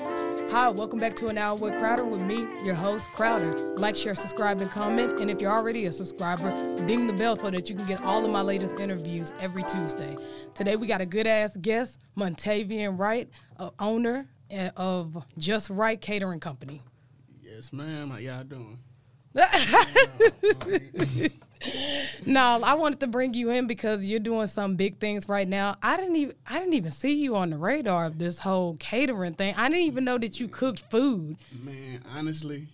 Hi, welcome back to an hour with Crowder with me, your host, Crowder. Like, share, subscribe, and comment. And if you're already a subscriber, ding the bell so that you can get all of my latest interviews every Tuesday. Today, we got a good ass guest, Montavian Wright, uh, owner uh, of Just Wright Catering Company. Yes, ma'am. How y'all doing? no, I wanted to bring you in because you're doing some big things right now. I didn't even I didn't even see you on the radar of this whole catering thing. I didn't even know that you cooked food. Man, honestly,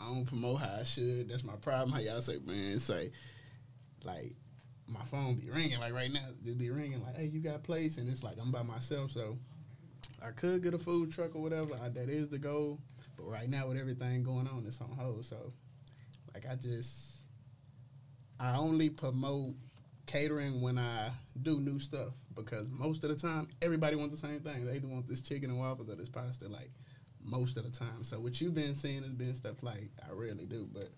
I don't promote how I should. That's my problem. How y'all say, man, say like my phone be ringing like right now. It be ringing like, hey, you got place, and it's like I'm by myself, so I could get a food truck or whatever. I, that is the goal. But right now, with everything going on, it's on hold. So, like, I just I only promote catering when I do new stuff because most of the time everybody wants the same thing. They either want this chicken and waffles or this pasta, like most of the time. So what you've been seeing has been stuff like I really do, but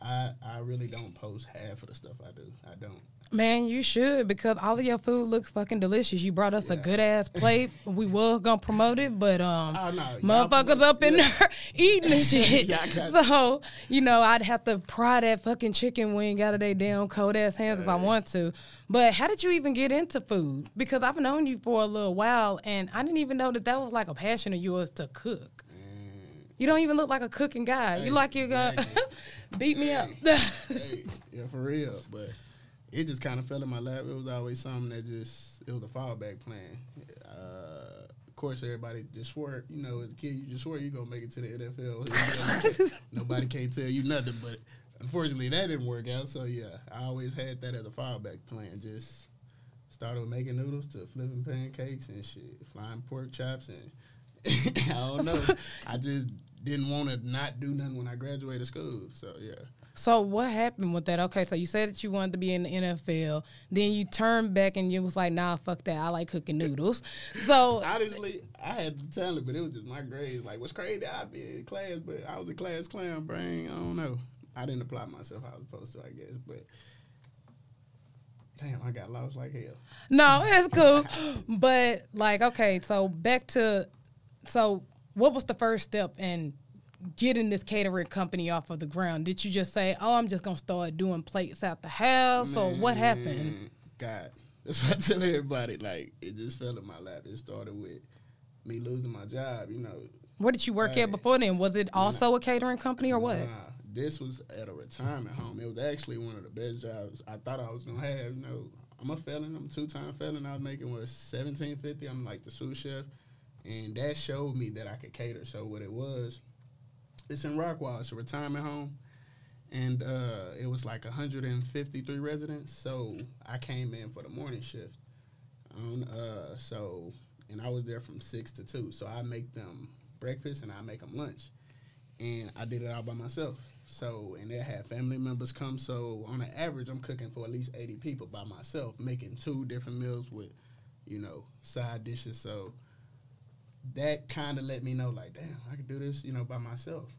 I I really don't post half of the stuff I do. I don't. Man, you should because all of your food looks fucking delicious. You brought us yeah. a good ass plate. we was gonna promote it, but um, oh, no, motherfuckers up in yeah. there eating and shit. so you know, I'd have to pry that fucking chicken wing out of their damn cold ass hands if I want to. But how did you even get into food? Because I've known you for a little while, and I didn't even know that that was like a passion of yours to cook. You don't even look like a cooking guy. Hey, you like you're gonna beat me hey, up. hey, yeah, for real. But it just kind of fell in my lap. It was always something that just it was a fallback plan. Uh, of course, everybody just swore. You know, as a kid, you just swore you gonna make it to the NFL. Nobody can't tell you nothing. But unfortunately, that didn't work out. So yeah, I always had that as a fallback plan. Just started making noodles to flipping pancakes and shit, flying pork chops and I don't know. I just didn't want to not do nothing when I graduated school. So yeah. So what happened with that? Okay, so you said that you wanted to be in the NFL, then you turned back and you was like, "Nah, fuck that. I like cooking noodles." So honestly, I had the talent, but it was just my grades. Like, what's crazy? I be in class, but I was a class clown. Brain, I don't know. I didn't apply myself how I was supposed to, I guess, but. Damn, I got lost like hell. No, it's cool. but like, okay, so back to so what was the first step in getting this catering company off of the ground? Did you just say, "Oh, I'm just gonna start doing plates out the house," Man, or what happened? God, that's what I tell everybody. Like it just fell in my lap. It started with me losing my job. You know. Where did you work at before then? Was it also a catering company or what? Nah, this was at a retirement home. It was actually one of the best jobs I thought I was gonna have. You know, I'm a felon. I'm a two time felon. I was making what seventeen fifty. I'm like the sous chef, and that showed me that I could cater. So what it was it's in Rockwall. It's a retirement home, and uh, it was like 153 residents. So I came in for the morning shift. On uh, so and I was there from six to two. So I make them breakfast and I make them lunch, and I did it all by myself. So and they had family members come. So on an average, I'm cooking for at least 80 people by myself, making two different meals with, you know, side dishes. So that kind of let me know, like, damn, I can do this, you know, by myself.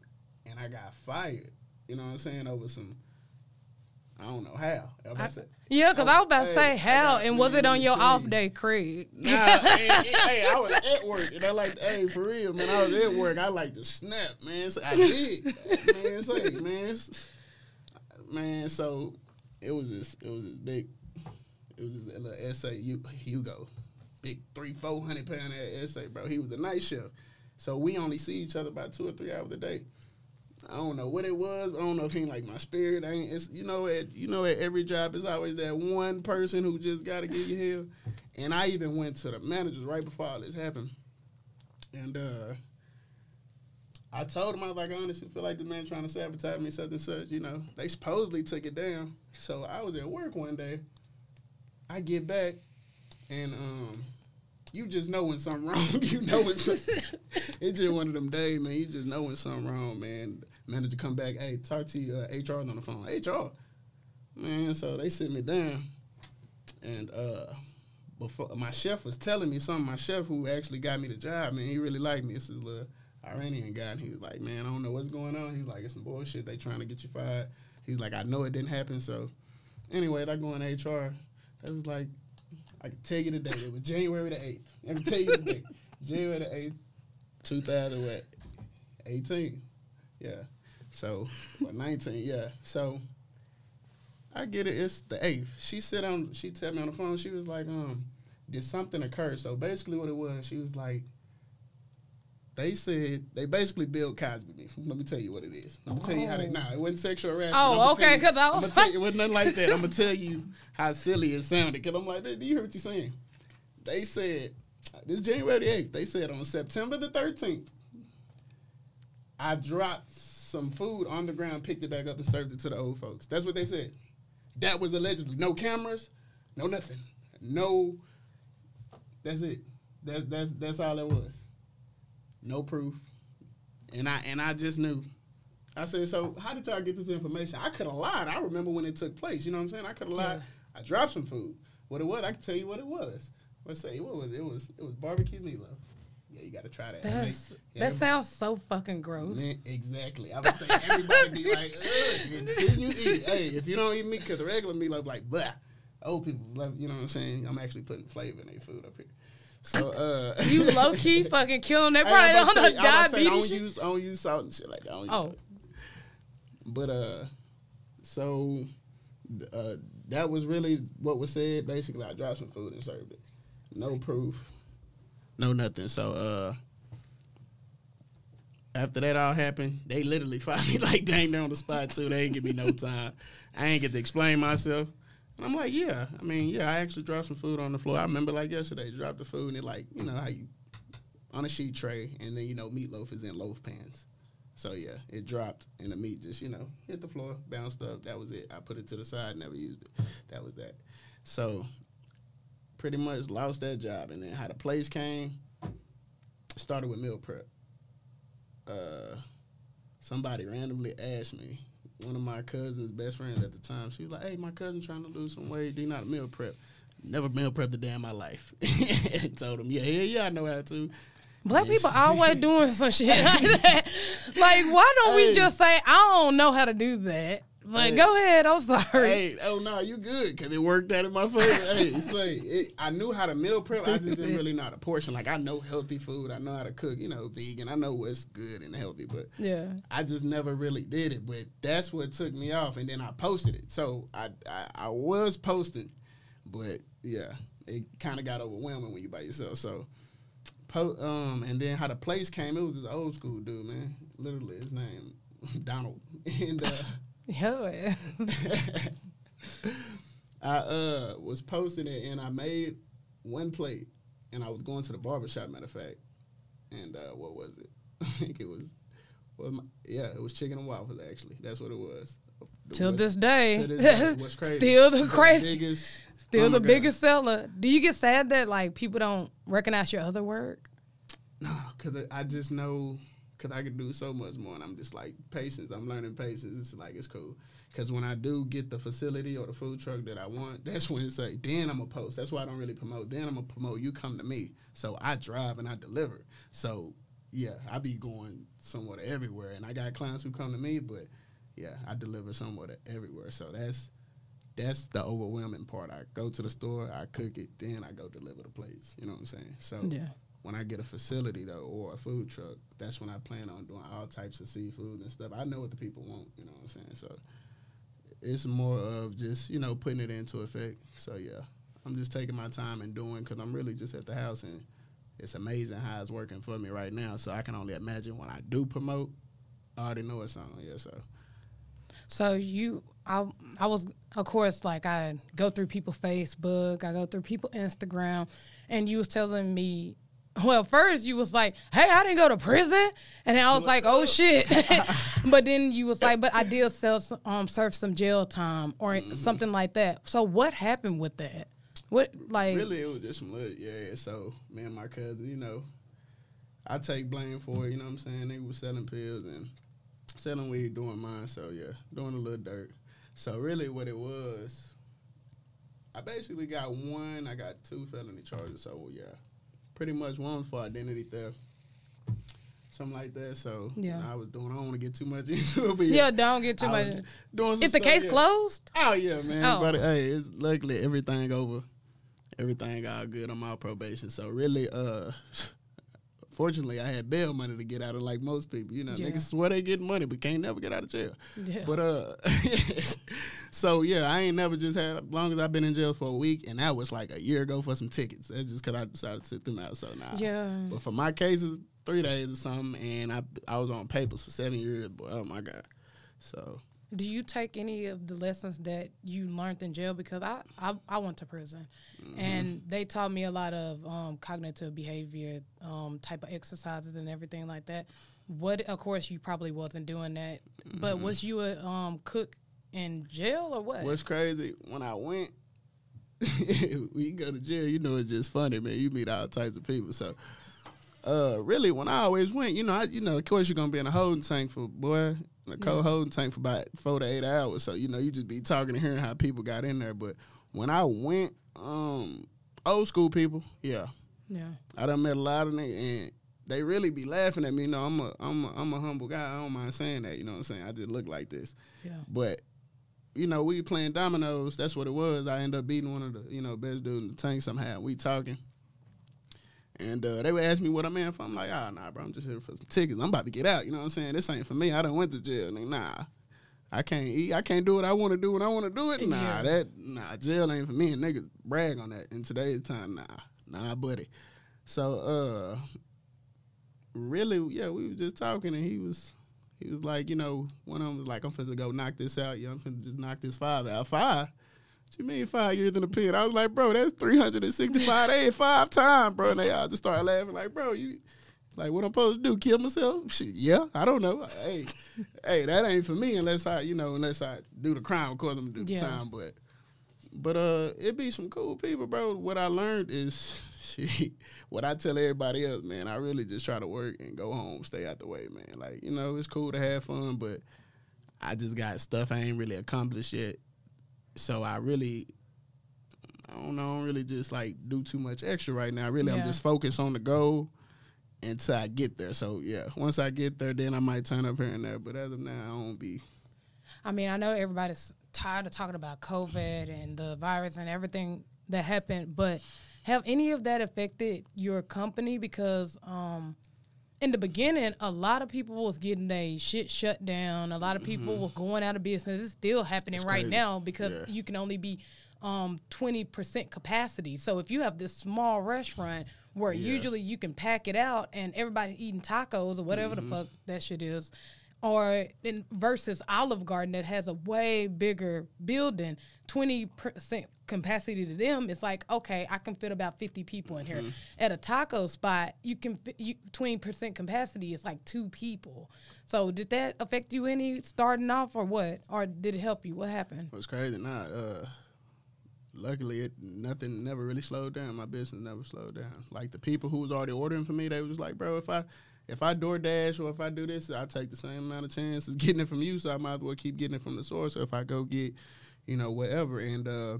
And I got fired, you know what I'm saying, over some, I don't know how. I, yeah, because I, I, was about to say how, and was it on your off day, Craig? Nah, hey, hey, I was at work, and I like, hey, for real, man, I was at work. I like to snap, man. So I did, man. Say, man, man. So it was this, it was this big, it was this little essay, you Hugo big three, four hundred pound essay, bro. He was a night chef. So we only see each other about two or three hours a day. I don't know what it was. I don't know if he like my spirit. I ain't. It's you know at you know at every job it's always that one person who just got to get you here. And I even went to the managers right before all this happened, and uh, I told him I was like I honestly feel like the man trying to sabotage me such and such. You know they supposedly took it down. So I was at work one day. I get back and um, you just know when something wrong. you know when something. it's just one of them days, man. You just know when something wrong, man. Manager come back, hey, talk to you, uh, HR on the phone. HR, man. So they sit me down, and uh, before my chef was telling me something. My chef who actually got me the job, man, he really liked me. This is a Iranian guy, and he was like, man, I don't know what's going on. He's like, it's some bullshit. They trying to get you fired. He's like, I know it didn't happen. So, anyway, I go in HR. That was like, I can tell you the date. It was January the 8th. I can tell you the date. January the 8th. 2000 what? 18. Yeah. So, what, 19, yeah. So, I get it. It's the eighth. She said on. She tapped me on the phone. She was like, um, did something occur? So basically, what it was, she was like, they said they basically built Cosby me. Let me tell you what it is. I'm gonna tell you how they. Oh. Nah, it wasn't sexual harassment. Oh, okay. Because I was. Tell you, it wasn't nothing like that. I'm gonna tell you how silly it sounded. Cause I'm like, do you hear what you're saying? They said this January the eighth. They said on September the 13th, I dropped some food on the ground, picked it back up, and served it to the old folks. That's what they said. That was allegedly no cameras, no nothing, no. That's it. That's that's that's all it was. No proof, and I and I just knew. I said, so how did y'all get this information? I could have lied. I remember when it took place. You know what I'm saying? I could have lied. Yeah. I dropped some food. What it was, I can tell you what it was. Let's say what was it? It was it was barbecue meatloaf. Yeah, you got to try that. That's, yeah, that sounds so fucking gross. Man, exactly. I would say everybody be like, until you eat. Hey, if you don't eat meat, because the regular meatloaf like, blah. Old people love, you know what I'm saying? I'm actually putting flavor in their food up here. So uh you low key fucking killing that probably on the diabetes. I don't use I don't use salt and shit like that. oh. But uh so uh that was really what was said. Basically I dropped some food and served it. No proof no nothing. So uh after that all happened, they literally finally like dang there on the spot too. They ain't give me no time. I ain't get to explain myself. And I'm like, yeah. I mean, yeah, I actually dropped some food on the floor. I remember like yesterday, dropped the food and it like, you know, how you on a sheet tray and then, you know, meatloaf is in loaf pans. So yeah, it dropped and the meat just, you know, hit the floor, bounced up. That was it. I put it to the side, never used it. That was that. So pretty much lost that job. And then how the place came, started with meal prep. Uh, somebody randomly asked me, one of my cousin's best friends at the time, she was like, hey, my cousin trying to lose some weight. Do not meal prep? Never meal prep a day in my life. and told him, yeah, yeah, yeah, I know how to. Black people always doing some shit like that. Like, why don't hey. we just say, I don't know how to do that? But hey, go ahead. I'm sorry. Hey, oh no, you good because it worked out in my favor. hey, say it, I knew how to meal prep. I just didn't really know how to portion. Like I know healthy food. I know how to cook. You know, vegan. I know what's good and healthy. But yeah, I just never really did it. But that's what took me off. And then I posted it. So I I, I was posting, but yeah, it kind of got overwhelming when you by yourself. So. Po- um, and then how the place came, it was this old school dude, man. Literally, his name Donald, and uh, yeah. I uh was posting it and I made one plate and I was going to the barbershop, matter of fact. And uh, what was it? I think it was, well, my, yeah, it was chicken and waffles. Actually, that's what it was. Till this day, this day crazy. still the crazy, biggest, still oh the God. biggest seller. Do you get sad that like people don't recognize your other work? No, because I just know because I could do so much more. And I'm just like patience. I'm learning patience. It's like it's cool. Because when I do get the facility or the food truck that I want, that's when it's like then I'm a post. That's why I don't really promote. Then I'm gonna promote. You come to me. So I drive and I deliver. So yeah, I be going somewhat everywhere, and I got clients who come to me, but yeah, I deliver somewhat everywhere. So that's that's the overwhelming part. I go to the store, I cook it, then I go deliver the plates. You know what I'm saying? So yeah when I get a facility though or a food truck, that's when I plan on doing all types of seafood and stuff. I know what the people want, you know what I'm saying? So it's more of just, you know, putting it into effect. So yeah, I'm just taking my time and doing cuz I'm really just at the house and it's amazing how it's working for me right now. So I can only imagine when I do promote, I already know it's on. Yeah, so so you I I was of course like I go through people Facebook, I go through people Instagram, and you was telling me well, first you was like, "Hey, I didn't go to prison," and I was like, "Oh shit!" but then you was like, "But I did sell, um, serve some jail time or mm-hmm. something like that." So what happened with that? What like? Really, it was just some little, yeah. So me and my cousin, you know, I take blame for it. You know what I'm saying? They was selling pills and selling weed, doing mine. So yeah, doing a little dirt. So really, what it was, I basically got one. I got two felony charges. So yeah pretty much one for identity theft, something like that. So yeah, I was doing. I don't want to get too much into it, but yeah, yeah don't get too I much. Doing Is the case yeah. closed? Oh yeah, man. Oh. But hey, it's luckily everything over. Everything all good on my probation. So really, uh, fortunately, I had bail money to get out of like most people. You know, yeah. niggas swear they get money, but can't never get out of jail. Yeah. But uh, so yeah, I ain't never just had. As long as I've been in jail for a week, and that was like a year ago for some tickets. That's just because I decided to sit them out. So now, yeah. But for my cases, three days or something, and I I was on papers for seven years. Boy, oh my god. So do you take any of the lessons that you learned in jail? Because I I, I went to prison, mm-hmm. and they taught me a lot of um, cognitive behavior um, type of exercises and everything like that. What, of course, you probably wasn't doing that, mm-hmm. but was you a um, cook in jail or what? What's crazy when I went. we go to jail, you know it's just funny, man. You meet all types of people. So, uh, really, when I always went, you know, I, you know, of course you're gonna be in a holding tank for boy a cold holding tank for about four to eight hours. So you know, you just be talking and hearing how people got in there. But when I went, um, old school people, yeah, yeah, I done met a lot of them, and they really be laughing at me. You know, I'm a I'm a, I'm a humble guy. I don't mind saying that. You know what I'm saying? I just look like this. Yeah. But you know, we playing dominoes. That's what it was. I end up beating one of the you know best dudes in the tank somehow. We talking. And uh, they would ask me what I'm in for. I'm like, ah, oh, nah, bro, I'm just here for some tickets. I'm about to get out. You know what I'm saying? This ain't for me. I don't went to jail. Like, nah, I can't eat. I can't do what I want to do when I want to do it. Nah, yeah. that nah, jail ain't for me. And niggas brag on that in today's time. Nah, nah, buddy. So, uh, really, yeah, we were just talking, and he was, he was like, you know, one of them was like, I'm finna go knock this out. Yeah, I'm finna just knock this five out. Five. What you mean five years in the pen? I was like, bro, that's 365 days, five times, bro. And they all just started laughing, like, bro, you like what I'm supposed to do? Kill myself? Shit, yeah, I don't know. Hey, hey, that ain't for me unless I, you know, unless I do the crime, cause I'm gonna do the yeah. time. But but uh it be some cool people, bro. What I learned is shit, what I tell everybody else, man, I really just try to work and go home, stay out the way, man. Like, you know, it's cool to have fun, but I just got stuff I ain't really accomplished yet so I really I don't know, I don't really just like do too much extra right now. Really, yeah. I'm just focused on the goal until I get there. So yeah, once I get there, then I might turn up here and there. But as of now, I won't be. I mean, I know everybody's tired of talking about COVID and the virus and everything that happened, but have any of that affected your company? Because um, in the beginning, a lot of people was getting their shit shut down. A lot of people mm-hmm. were going out of business. It's still happening it's right crazy. now because yeah. you can only be um, 20% capacity. So if you have this small restaurant where yeah. usually you can pack it out and everybody eating tacos or whatever mm-hmm. the fuck that shit is, or in versus Olive Garden that has a way bigger building, twenty percent capacity to them. It's like okay, I can fit about fifty people in here. Mm-hmm. At a taco spot, you can twenty percent capacity is like two people. So did that affect you any starting off or what, or did it help you? What happened? It was crazy. Nah, uh, luckily it nothing never really slowed down. My business never slowed down. Like the people who was already ordering for me, they was just like, bro, if I if I DoorDash or if I do this, I take the same amount of chances getting it from you, so I might as well keep getting it from the source. Or if I go get, you know, whatever. And uh,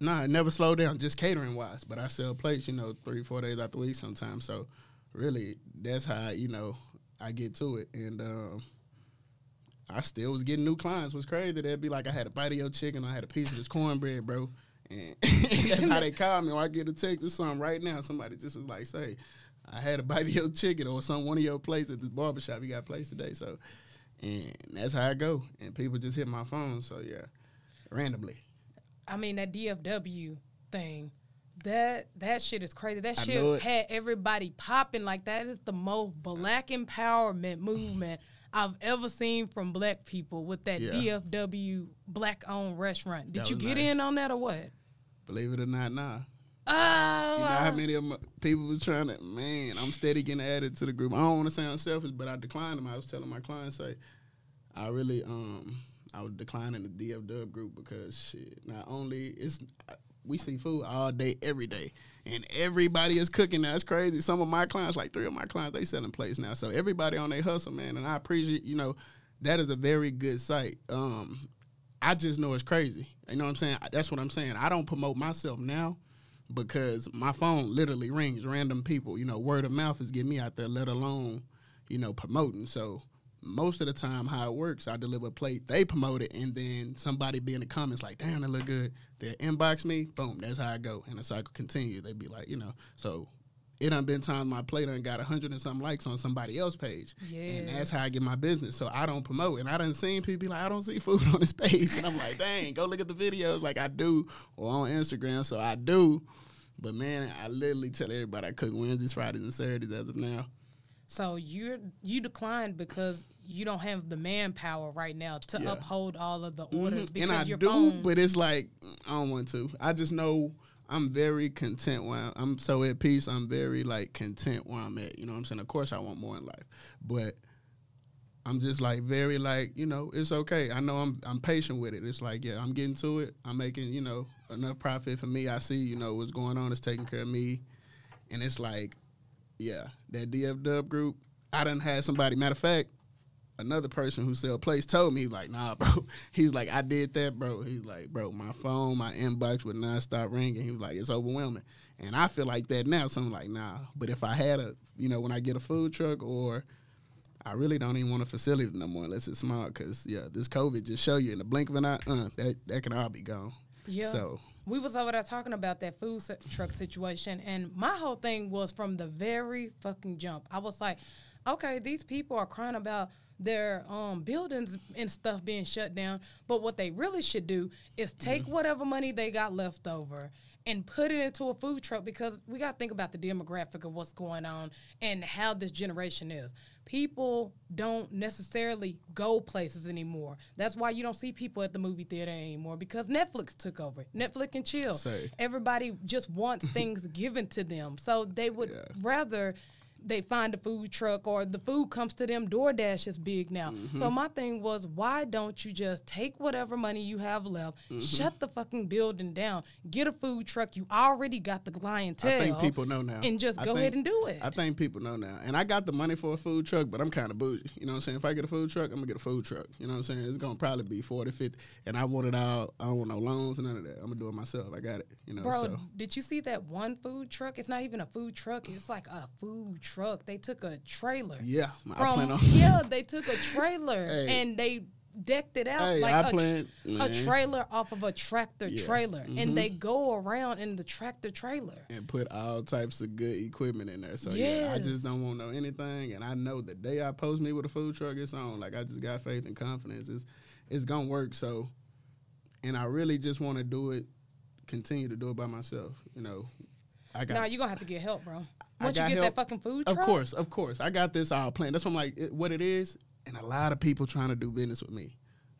nah, it never slowed down, just catering wise. But I sell plates, you know, three, four days out the week sometimes. So really, that's how you know I get to it. And um, I still was getting new clients. Was crazy. They'd be like, I had a bite of your chicken, I had a piece of this cornbread, bro. And that's how they call me. Or I get a text or something right now. Somebody just was like, say, I had a bite of your chicken or some one of your plates at this barbershop. You got place today, so and that's how I go. And people just hit my phone, so yeah, randomly. I mean that DFW thing, that that shit is crazy. That shit had everybody popping like that is the most black empowerment movement I've ever seen from black people with that yeah. DFW black owned restaurant. Did you get nice. in on that or what? Believe it or not, nah. Oh, you know how many of my people was trying to man, I'm steady getting added to the group. I don't want to sound selfish, but I declined them. I was telling my clients, say, I really um I was declining the DFW group because shit, not only it's we see food all day, every day, and everybody is cooking now. It's crazy. Some of my clients, like three of my clients, they selling plates now. So everybody on their hustle, man, and I appreciate you know that is a very good site. Um, I just know it's crazy. You know what I'm saying? That's what I'm saying. I don't promote myself now because my phone literally rings random people. You know, word of mouth is getting me out there, let alone, you know, promoting. So most of the time how it works, I deliver a plate, they promote it, and then somebody be in the comments like, damn, that look good. They inbox me, boom, that's how I go. And the cycle continues. They'd be like, you know, so it done been times my play done got a hundred and some likes on somebody else's page. Yes. And that's how I get my business. So I don't promote. And I done seen people be like, I don't see food on this page. And I'm like, dang, go look at the videos like I do or on Instagram. So I do. But man, I literally tell everybody I cook Wednesdays, Fridays, and Saturdays as of now. So you're you declined because you don't have the manpower right now to yeah. uphold all of the mm-hmm. orders mm-hmm. because and I your do, phone... but it's like I don't want to. I just know I'm very content when I'm so at peace. I'm very like content where I'm at. You know what I'm saying? Of course, I want more in life, but I'm just like very like you know it's okay. I know I'm I'm patient with it. It's like yeah, I'm getting to it. I'm making you know enough profit for me. I see you know what's going on. It's taking care of me, and it's like yeah, that DF Dub group. I done had somebody. Matter of fact, another person who sell plates told me like, nah, bro. He's like, I did that, bro. He's like, bro, my phone, my inbox would not stop ringing. He was like, it's overwhelming. And I feel like that now. So I'm like, nah. But if I had a, you know, when I get a food truck or I really don't even want a facility no more unless it's small. Cause yeah, this COVID just show you in the blink of an eye, uh, that that can all be gone. Yeah. So we was over there talking about that food truck situation, and my whole thing was from the very fucking jump. I was like, okay, these people are crying about their um, buildings and stuff being shut down, but what they really should do is take mm-hmm. whatever money they got left over and put it into a food truck because we got to think about the demographic of what's going on and how this generation is people don't necessarily go places anymore. That's why you don't see people at the movie theater anymore because Netflix took over. Netflix and chill. Say. Everybody just wants things given to them. So they would yeah. rather they find a food truck or the food comes to them. DoorDash is big now. Mm-hmm. So my thing was, why don't you just take whatever money you have left, mm-hmm. shut the fucking building down, get a food truck. You already got the clientele. I think people know now. And just go think, ahead and do it. I think people know now. And I got the money for a food truck, but I'm kind of bougie. You know what I'm saying? If I get a food truck, I'm gonna get a food truck. You know what I'm saying? It's gonna probably be 40, 50. And I want it all. I don't want no loans and none of that. I'm gonna do it myself. I got it. You know. Bro, so. did you see that one food truck? It's not even a food truck. It's like a food truck. They took a trailer. Yeah, from yeah, they took a trailer hey. and they decked it out hey, like a, plan, a, trailer off of a tractor yeah. trailer, mm-hmm. and they go around in the tractor trailer and put all types of good equipment in there. So yes. yeah, I just don't want to know anything, and I know the day I post me with a food truck, it's on. Like I just got faith and confidence. It's it's gonna work. So, and I really just want to do it, continue to do it by myself. You know, I got. Now you gonna have to get help, bro. Once you get help. that fucking food truck? Of course, of course. I got this all planned. That's what I'm like, it, what it is, and a lot of people trying to do business with me.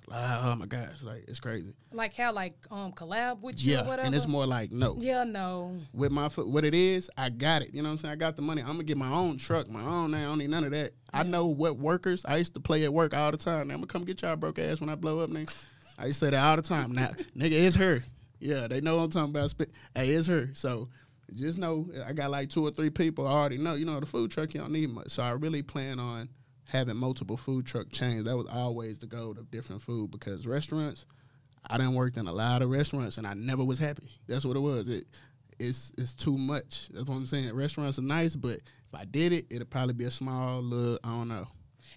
Like, oh my gosh, like it's crazy. Like how like um collab with you yeah, and it's more like no. Yeah, no. With my foot, what it is, I got it. You know what I'm saying? I got the money. I'm gonna get my own truck, my own. I don't need none of that. Yeah. I know what workers. I used to play at work all the time. Now I'm gonna come get y'all broke ass when I blow up, nigga. I used to say that all the time. Now, nigga, it's her. Yeah, they know what I'm talking about. Hey, it's her. So just know I got like two or three people I already know. You know, the food truck you don't need much. So I really plan on having multiple food truck chains. That was always the goal of different food because restaurants, I done worked in a lot of restaurants and I never was happy. That's what it was. It it's it's too much. That's what I'm saying. Restaurants are nice, but if I did it, it'd probably be a small little I don't know.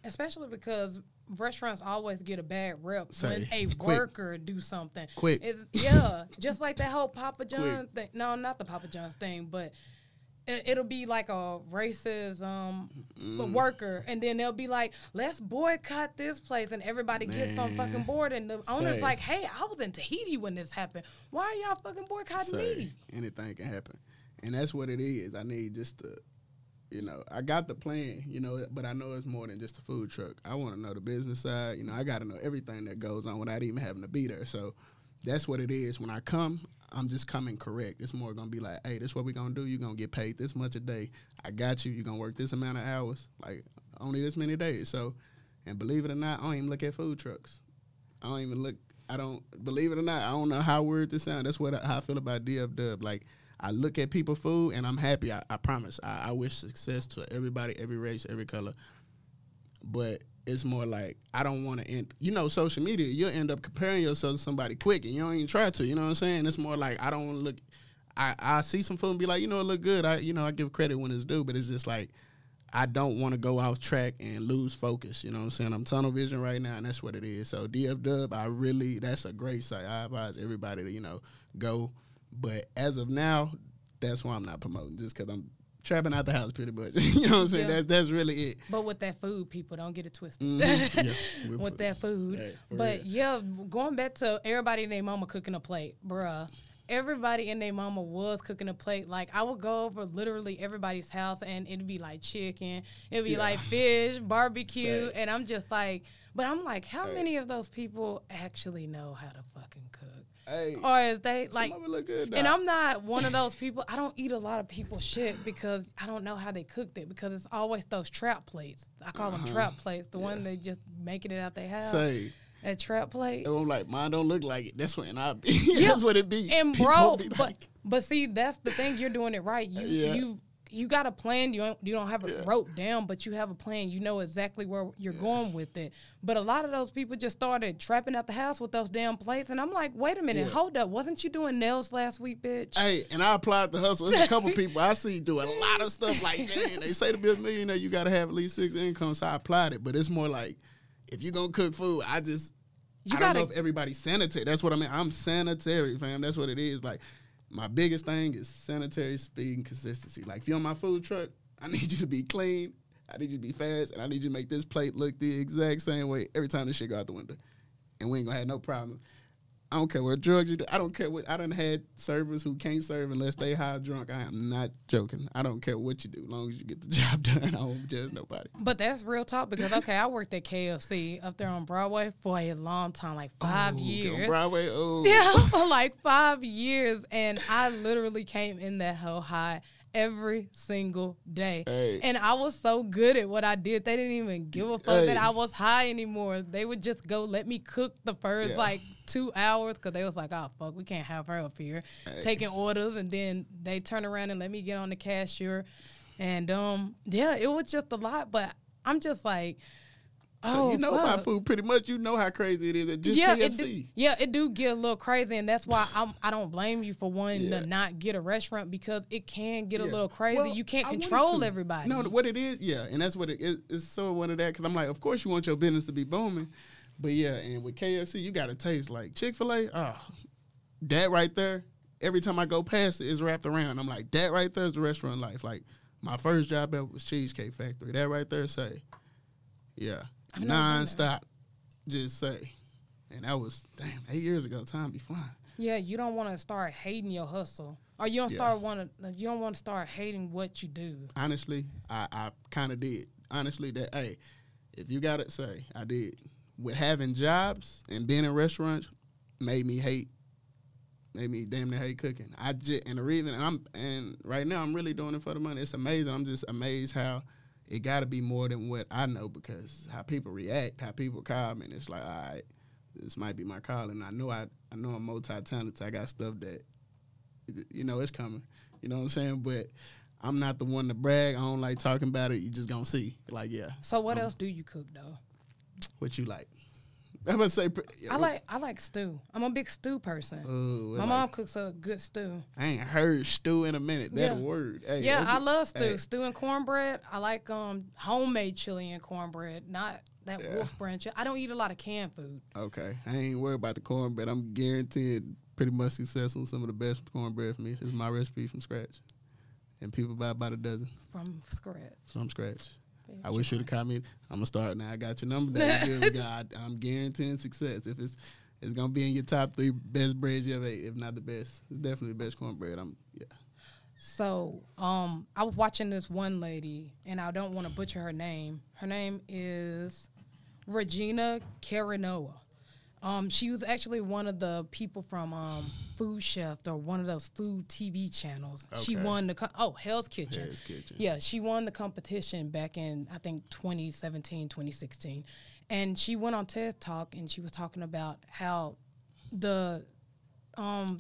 Especially because restaurants always get a bad rep Say, when a quick. worker do something. Quick. It's, yeah, just like that whole Papa John thing. No, not the Papa John's thing, but it, will be like a racist um, mm. worker, and then they'll be like, "Let's boycott this place," and everybody Man. gets on fucking board, and the Say. owner's like, "Hey, I was in Tahiti when this happened. Why are y'all fucking boycotting Say. me?" Anything can happen, and that's what it is. I need just to you know, I got the plan, you know, but I know it's more than just a food truck. I want to know the business side. You know, I got to know everything that goes on without even having to be there. So that's what it is. When I come, I'm just coming correct. It's more gonna be like, hey, this is what we gonna do. You're gonna get paid this much a day. I got you. You're gonna work this amount of hours, like only this many days. So, and believe it or not, I don't even look at food trucks. I don't even look. I don't believe it or not. I don't know how weird this sounds. That's what I, how I feel about DF Dub. Like I look at people food and I'm happy. I, I promise. I, I, wish success to everybody, every race, every color. But it's more like I don't want to end. You know, social media, you'll end up comparing yourself to somebody quick, and you don't even try to. You know what I'm saying? It's more like I don't look. I, I see some food and be like, you know, it look good. I you know I give credit when it's due, but it's just like I don't want to go off track and lose focus. You know what I'm saying? I'm tunnel vision right now, and that's what it is. So DF Dub, I really that's a great site. I advise everybody to you know go but as of now, that's why I'm not promoting, just because I'm trapping out the house pretty much. you know what I'm saying? Yeah. That's that's really it. But with that food, people don't get it twisted. Mm-hmm. yeah, with that food. Hey, but real. yeah, going back to everybody and their mama cooking a plate, bruh. Everybody and their mama was cooking a plate. Like I would go over literally everybody's house and it'd be like chicken, it'd be yeah. like fish, barbecue, and I'm just like, but I'm like, how hey. many of those people actually know how to fucking cook? Hey, or is they like? and I'm not one of those people. I don't eat a lot of people's shit because I don't know how they cooked it because it's always those trap plates. I call uh-huh. them trap plates. The yeah. one they just making it out they house. Say. A trap plate. I'm like, mine don't look like it. That's what I be. yeah. that's what it be. And bro, be but like. but see, that's the thing. You're doing it right. You yeah. you you got a plan. You don't you don't have it yeah. wrote down, but you have a plan. You know exactly where you're yeah. going with it. But a lot of those people just started trapping out the house with those damn plates, and I'm like, wait a minute, yeah. hold up, wasn't you doing nails last week, bitch? Hey, and I applied the hustle. There's a couple people I see do a lot of stuff like that. They say to be a millionaire, you got to have at least six incomes. So I applied it, but it's more like if you're gonna cook food, I just you I gotta, don't know if everybody's sanitary. That's what I mean. I'm sanitary, fam. That's what it is. Like my biggest thing is sanitary speed and consistency. Like if you're on my food truck, I need you to be clean. I need you to be fast, and I need you to make this plate look the exact same way every time this shit go out the window. And we ain't gonna have no problem. I don't care what drugs you do. I don't care what I done had servers who can't serve unless they high drunk. I am not joking. I don't care what you do, as long as you get the job done. I won't judge nobody. But that's real talk because okay, I worked at KFC up there on Broadway for a long time, like oh, five oh, years. Broadway, oh yeah, for like five years, and I literally came in that whole high every single day. Hey. And I was so good at what I did. They didn't even give a fuck hey. that I was high anymore. They would just go let me cook the first yeah. like two hours because they was like, oh fuck, we can't have her up here hey. taking orders, and then they turn around and let me get on the cashier, and um, yeah, it was just a lot. But I'm just like. So oh, you know fuck. about food pretty much. You know how crazy it is at just yeah, KFC. It do, yeah, it do get a little crazy, and that's why I'm. I don't blame you for wanting yeah. to not get a restaurant because it can get yeah. a little crazy. Well, you can't control everybody. No, what it is, yeah, and that's what it is. It's so one of that because I'm like, of course you want your business to be booming, but yeah, and with KFC, you got to taste like Chick Fil A. Oh, that right there. Every time I go past it, it's wrapped around. I'm like, that right there is the restaurant life. Like my first job ever was Cheesecake Factory. That right there, say, yeah, nonstop. Just say, and that was damn eight years ago. Time be flying. Yeah, you don't want to start hating your hustle, or you don't yeah. start want to. You don't want to start hating what you do. Honestly, I, I kind of did. Honestly, that hey, if you got it, say I did with having jobs and being in restaurants made me hate made me damn near hate cooking. I just and the reason I'm and right now I'm really doing it for the money. It's amazing. I'm just amazed how it got to be more than what I know because how people react, how people call me, and it's like, all right, this might be my calling. I know I I know I'm multi talented. I got stuff that you know it's coming. You know what I'm saying? But I'm not the one to brag. I don't like talking about it. You just gonna see. Like yeah. So what um, else do you cook though? What you like? I'm gonna say. I like I like stew. I'm a big stew person. Ooh, My like, mom cooks a good stew. I ain't heard stew in a minute. That yeah. word. Hey, yeah, I love stew. Hey. Stew and cornbread. I like um homemade chili and cornbread, not that yeah. Wolf Brand. I don't eat a lot of canned food. Okay, I ain't worried about the cornbread. I'm guaranteed pretty much successful. Some of the best cornbread for me is my recipe from scratch, and people buy about a dozen from scratch. From scratch. I wish you'd have me. I'm gonna start now. I got your number. I, I'm guaranteeing success. If it's it's gonna be in your top three best breads you ever ate, if not the best. It's definitely the best cornbread. I'm yeah. So, um, I was watching this one lady, and I don't want to butcher her name. Her name is Regina Caranoa. Um, she was actually one of the people from um, Food Chef or one of those food TV channels. Okay. She won the co- oh Hell's Kitchen. Hell's Kitchen. Yeah, she won the competition back in I think 2017, 2016, and she went on TED Talk and she was talking about how the um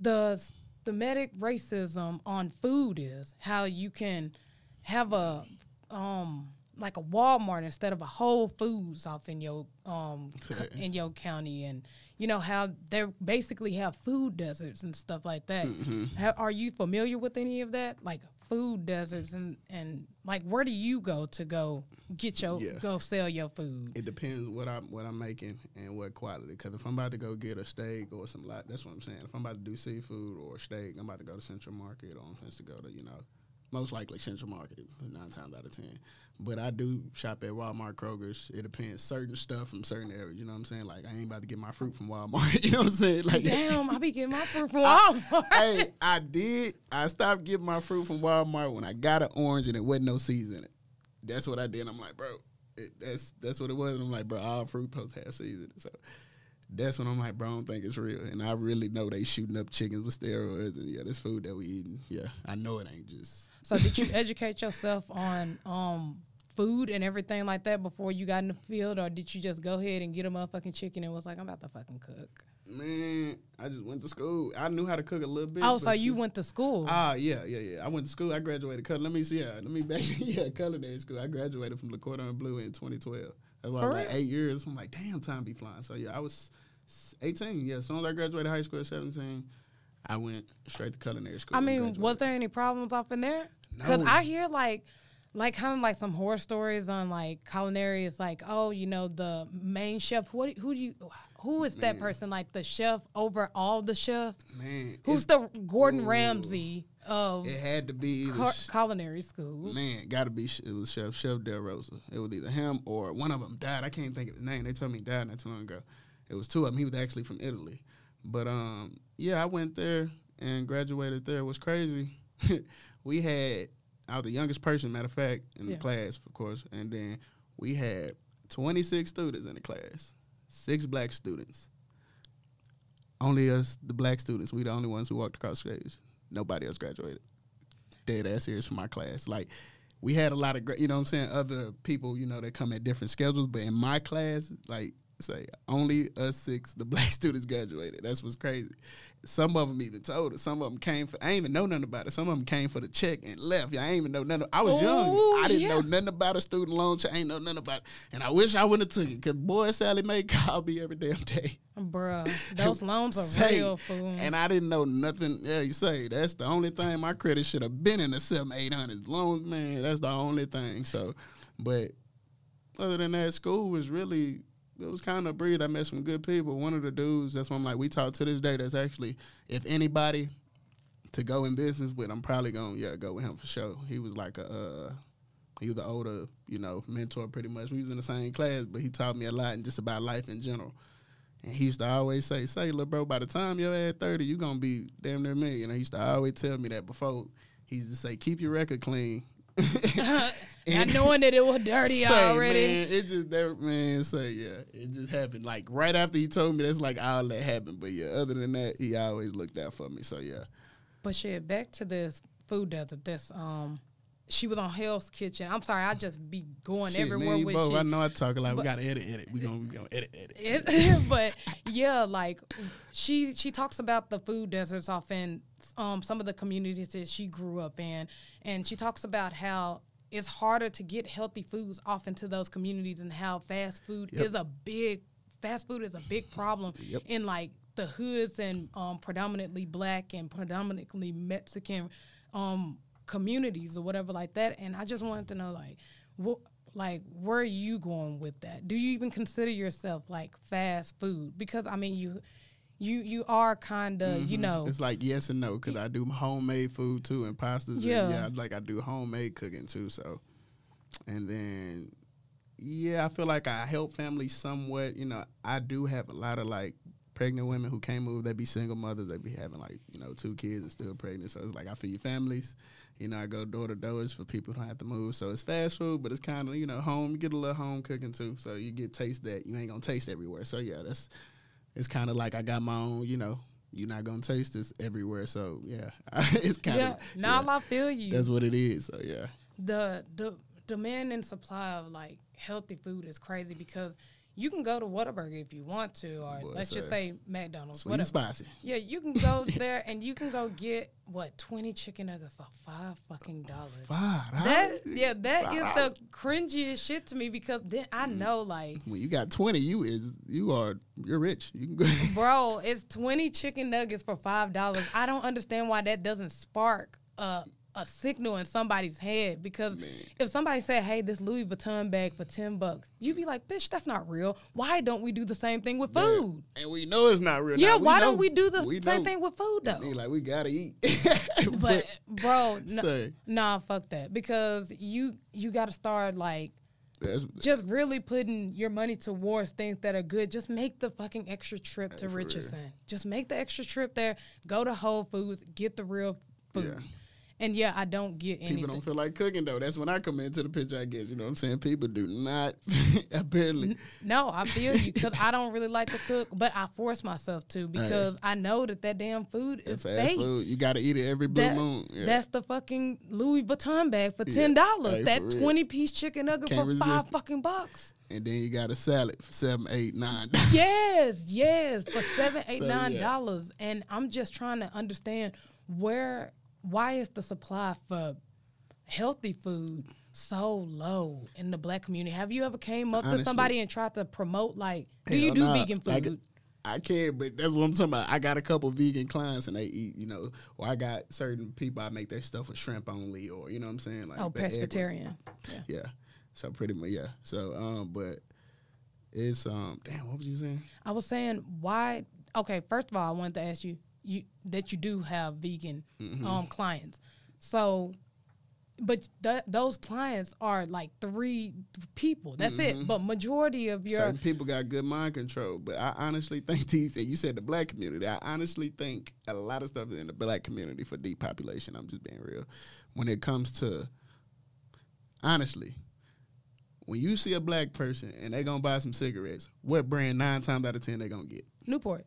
the systematic racism on food is how you can have a um like a Walmart instead of a Whole Foods off in your um in your county, and you know how they basically have food deserts and stuff like that. Mm-hmm. are you familiar with any of that? Like food deserts and and like where do you go to go get your yeah. go sell your food? It depends what I'm what I'm making and what quality. Because if I'm about to go get a steak or some like that's what I'm saying. If I'm about to do seafood or steak, I'm about to go to Central Market or I'm supposed to go to you know most likely Central Market, nine times out of ten. But I do shop at Walmart, Kroger's. It depends. Certain stuff from certain areas. You know what I'm saying? Like I ain't about to get my fruit from Walmart. You know what I'm saying? Like damn, I be getting my fruit from Walmart. I, hey, I did. I stopped getting my fruit from Walmart when I got an orange and it wasn't no seeds in it. That's what I did. I'm like, bro, it, that's that's what it was. And I'm like, bro, all fruit posts have it. So that's when I'm like, bro, I don't think it's real. And I really know they shooting up chickens with steroids and yeah, this food that we eating. Yeah, I know it ain't just so did you educate yourself on um, food and everything like that before you got in the field, or did you just go ahead and get a motherfucking chicken and was like, I'm about to fucking cook? Man, I just went to school. I knew how to cook a little bit. Oh, so you went to school? Ah, yeah, yeah, yeah. I went to school. I graduated. Let me see. Yeah, let me back. yeah, culinary school. I graduated from Le Cordon Bleu in 2012. That's why I was like eight years. I'm like, damn, time be flying. So yeah, I was 18. Yeah, as soon as I graduated high school at 17, I went straight to culinary school. I mean, was there any problems off in there? Because no. I hear like, like kind of like some horror stories on like culinary. It's like, oh, you know, the main chef. What? Who do you? Who is Man. that person? Like the chef over all the chef? Man, who's the Gordon ooh, Ramsay of? It had to be culinary school. Man, got to be. It was Chef Chef Del Rosa. It was either him or one of them died. I can't think of the name. They told me he died not too long ago. It was two of them. He was actually from Italy. But um, yeah, I went there and graduated there. It was crazy. we had I was the youngest person, matter of fact, in yeah. the class, of course, and then we had 26 students in the class, six black students. Only us, the black students, we the only ones who walked across stage. Nobody else graduated. Dead ass serious from my class. Like we had a lot of, great you know what I'm saying, other people, you know, that come at different schedules, but in my class, like say only us six, the black students graduated. That's what's crazy. Some of them even told us. Some of them came for. I ain't even know nothing about it. Some of them came for the check and left. Yeah, I ain't even know nothing. I was Ooh, young. I didn't yeah. know nothing about a student loan check. I ain't know nothing about it. And I wish I wouldn't have took it because boy, Sallie Mae called me every damn day. Bruh, those loans are say, real, fool. And I didn't know nothing. Yeah, you say that's the only thing my credit should have been in the seven eight hundred loans, man. That's the only thing. So, but other than that, school was really it was kind of breathe. I met some good people. One of the dudes, that's why I'm like, we talk to this day. That's actually, if anybody to go in business with, I'm probably gonna yeah go with him for sure. He was like a, uh, he was the older you know mentor pretty much. We was in the same class, but he taught me a lot and just about life in general. And he used to always say, "Say, little bro, by the time you're at 30, you gonna be damn near me." And he used to always tell me that before. He used to say, "Keep your record clean." and knowing that it was dirty say, already. Man, it just that man say yeah, it just happened. Like right after he told me that's like all that happened. But yeah, other than that, he always looked out for me. So yeah. But shit, back to this food desert. This um she was on Hell's Kitchen. I'm sorry, I just be going Shit, everywhere with both. I know I talk a lot. But, we gotta edit, edit. We gonna, we gonna edit, edit. It, but yeah, like she she talks about the food deserts off in um, some of the communities that she grew up in, and she talks about how it's harder to get healthy foods off into those communities and how fast food yep. is a big fast food is a big problem yep. in like the hoods and um, predominantly black and predominantly Mexican um, communities or whatever like that. And I just wanted to know like what like where are you going with that? Do you even consider yourself like fast food? Because I mean you you you are kind of mm-hmm. you know. It's like yes and no because i do homemade food too and pastas yeah. And yeah like i do homemade cooking too so. And then yeah i feel like i help families somewhat you know i do have a lot of like pregnant women who can't move they be single mothers they be having like you know two kids and still pregnant so it's like i feed families. You know i go door to door for people who don't have to move so it's fast food but it's kind of you know home you get a little home cooking too so you get taste that you ain't gonna taste everywhere. So yeah that's it's kind of like I got my own, you know, you're not gonna taste this everywhere. So yeah, it's kind of yeah. Now yeah, I feel you. That's what it is. So yeah. The the demand and supply of like healthy food is crazy because you can go to Whataburger if you want to, or Boy, let's just say McDonald's. Sweet whatever. spicy. Yeah, you can go there and you can go get what twenty chicken nuggets for five fucking dollars. Five. That yeah, that five. is the cringiest shit to me because then I mm. know like when you got twenty, you is you are you're rich. You can go. Bro, it's twenty chicken nuggets for five dollars. I don't understand why that doesn't spark uh a signal in somebody's head because Man. if somebody said, "Hey, this Louis Vuitton bag for ten bucks," you'd be like, "Bitch, that's not real. Why don't we do the same thing with food?" And we know it's not real. Yeah, now, why don't we do the we same know. thing with food though? like we gotta eat. but, but, bro, no, nah, fuck that because you you got to start like that's, just really putting your money towards things that are good. Just make the fucking extra trip to Richardson. Just make the extra trip there. Go to Whole Foods. Get the real food. Yeah. And yeah, I don't get anything. People don't feel like cooking though. That's when I come into the picture. I guess you know what I'm saying. People do not apparently. No, I feel you because I don't really like to cook, but I force myself to because hey. I know that that damn food is fast fake. food. You got to eat it every blue that, moon. Yeah. That's the fucking Louis Vuitton bag for ten dollars. Yeah. Hey, that twenty piece chicken nugget Can't for five it. fucking bucks. And then you got a salad for seven, eight, nine. yes, yes, for seven, eight, so, nine dollars. Yeah. And I'm just trying to understand where why is the supply for healthy food so low in the black community? Have you ever came up Honestly, to somebody and tried to promote like, do you do nah, vegan food? I can't, but that's what I'm talking about. I got a couple vegan clients and they eat, you know, or I got certain people I make their stuff with shrimp only, or you know what I'm saying, like oh, pescatarian. Yeah. yeah. So pretty much, yeah. So, um, but it's um, damn, what was you saying? I was saying why. Okay, first of all, I wanted to ask you, you that you do have vegan mm-hmm. um, clients. So, but th- those clients are like three people. That's mm-hmm. it. But majority of your certain people got good mind control. But I honestly think these. And you said the black community. I honestly think a lot of stuff in the black community for depopulation. I'm just being real. When it comes to honestly, when you see a black person and they gonna buy some cigarettes, what brand nine times out of ten they gonna get? Newport.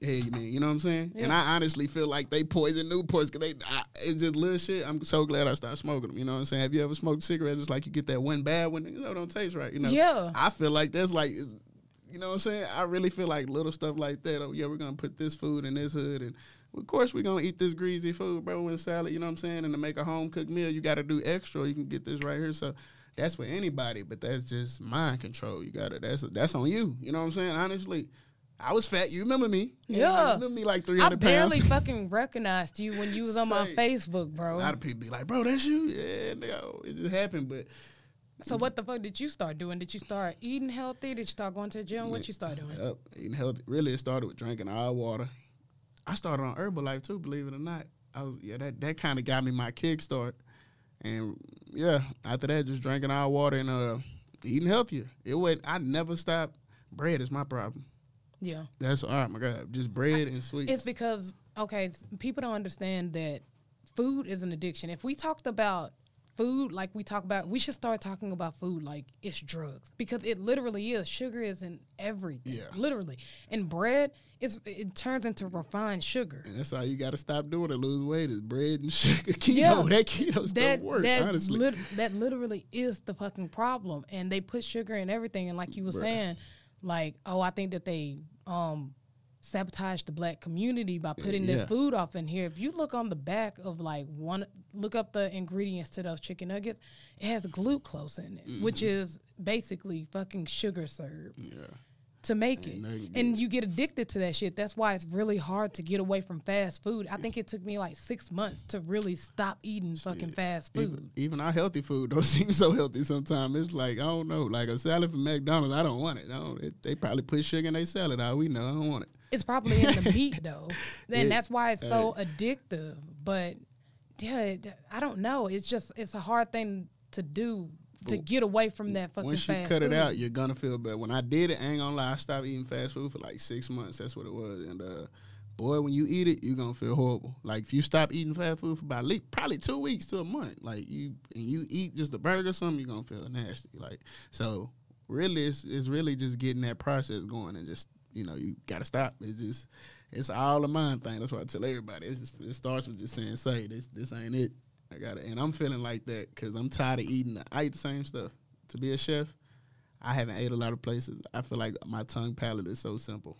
Hey man, you know what I'm saying? Yeah. And I honestly feel like they poison Newports because they I, it's just little shit. I'm so glad I started smoking them. You know what I'm saying? Have you ever smoked cigarettes? It's like you get that one bad one, you know, don't taste right. You know? Yeah. I feel like that's like, you know what I'm saying? I really feel like little stuff like that. Oh yeah, we're gonna put this food in this hood, and of course we're gonna eat this greasy food, bro, and salad. You know what I'm saying? And to make a home cooked meal, you got to do extra. You can get this right here, so. That's for anybody, but that's just mind control. You gotta. That's that's on you. You know what I'm saying? Honestly, I was fat. You remember me? Yeah, you remember me like three hundred pounds. I barely fucking recognized you when you was on my Facebook, bro. A lot of people be like, "Bro, that's you." Yeah, it just happened. But so, what the fuck did you start doing? Did you start eating healthy? Did you start going to the gym? What you start doing? Yep, eating healthy. Really, it started with drinking all water. I started on Herbalife too, believe it or not. I was yeah, that that kind of got me my kickstart. And yeah, after that, just drinking all water and uh, eating healthier. It went. I never stopped. Bread is my problem. Yeah. That's all right, my God. Just bread and sweets. It's because okay, people don't understand that food is an addiction. If we talked about food like we talk about, we should start talking about food like it's drugs because it literally is. Sugar is in everything, yeah. literally. And bread is it turns into refined sugar. And that's how you got to stop doing it. Lose weight is bread and sugar. Keto, yeah. that keto stuff that, works. That honestly, lit- that literally is the fucking problem. And they put sugar in everything. And like you were Bruh. saying like, oh, I think that they um sabotage the black community by putting yeah. this food off in here. If you look on the back of like one, look up the ingredients to those chicken nuggets, it has glucose in it, mm-hmm. which is basically fucking sugar syrup. Yeah to make it. And you get addicted to that shit. That's why it's really hard to get away from fast food. I think it took me like six months to really stop eating fucking fast food. Even, even our healthy food don't seem so healthy sometimes. It's like, I don't know, like a salad from McDonald's, I don't want it. Don't, it they probably put sugar in their salad. All we know, I don't want it. It's probably in the meat though. And it, that's why it's so uh, addictive. But yeah, I don't know. It's just, it's a hard thing to do to get away from that fucking Once you cut food. it out, you're gonna feel better. When I did it, I ain't gonna lie, I stopped eating fast food for like six months. That's what it was. And uh, boy, when you eat it, you're gonna feel horrible. Like if you stop eating fast food for about least, probably two weeks to a month, like you and you eat just a burger or something, you're gonna feel nasty. Like so, really, it's, it's really just getting that process going and just you know you gotta stop. It's just it's all a mind thing. That's why I tell everybody. It's just, it starts with just saying, "Say this, this ain't it." I got it, and I'm feeling like that because I'm tired of eating. The, I eat the same stuff. To be a chef, I haven't ate a lot of places. I feel like my tongue palate is so simple.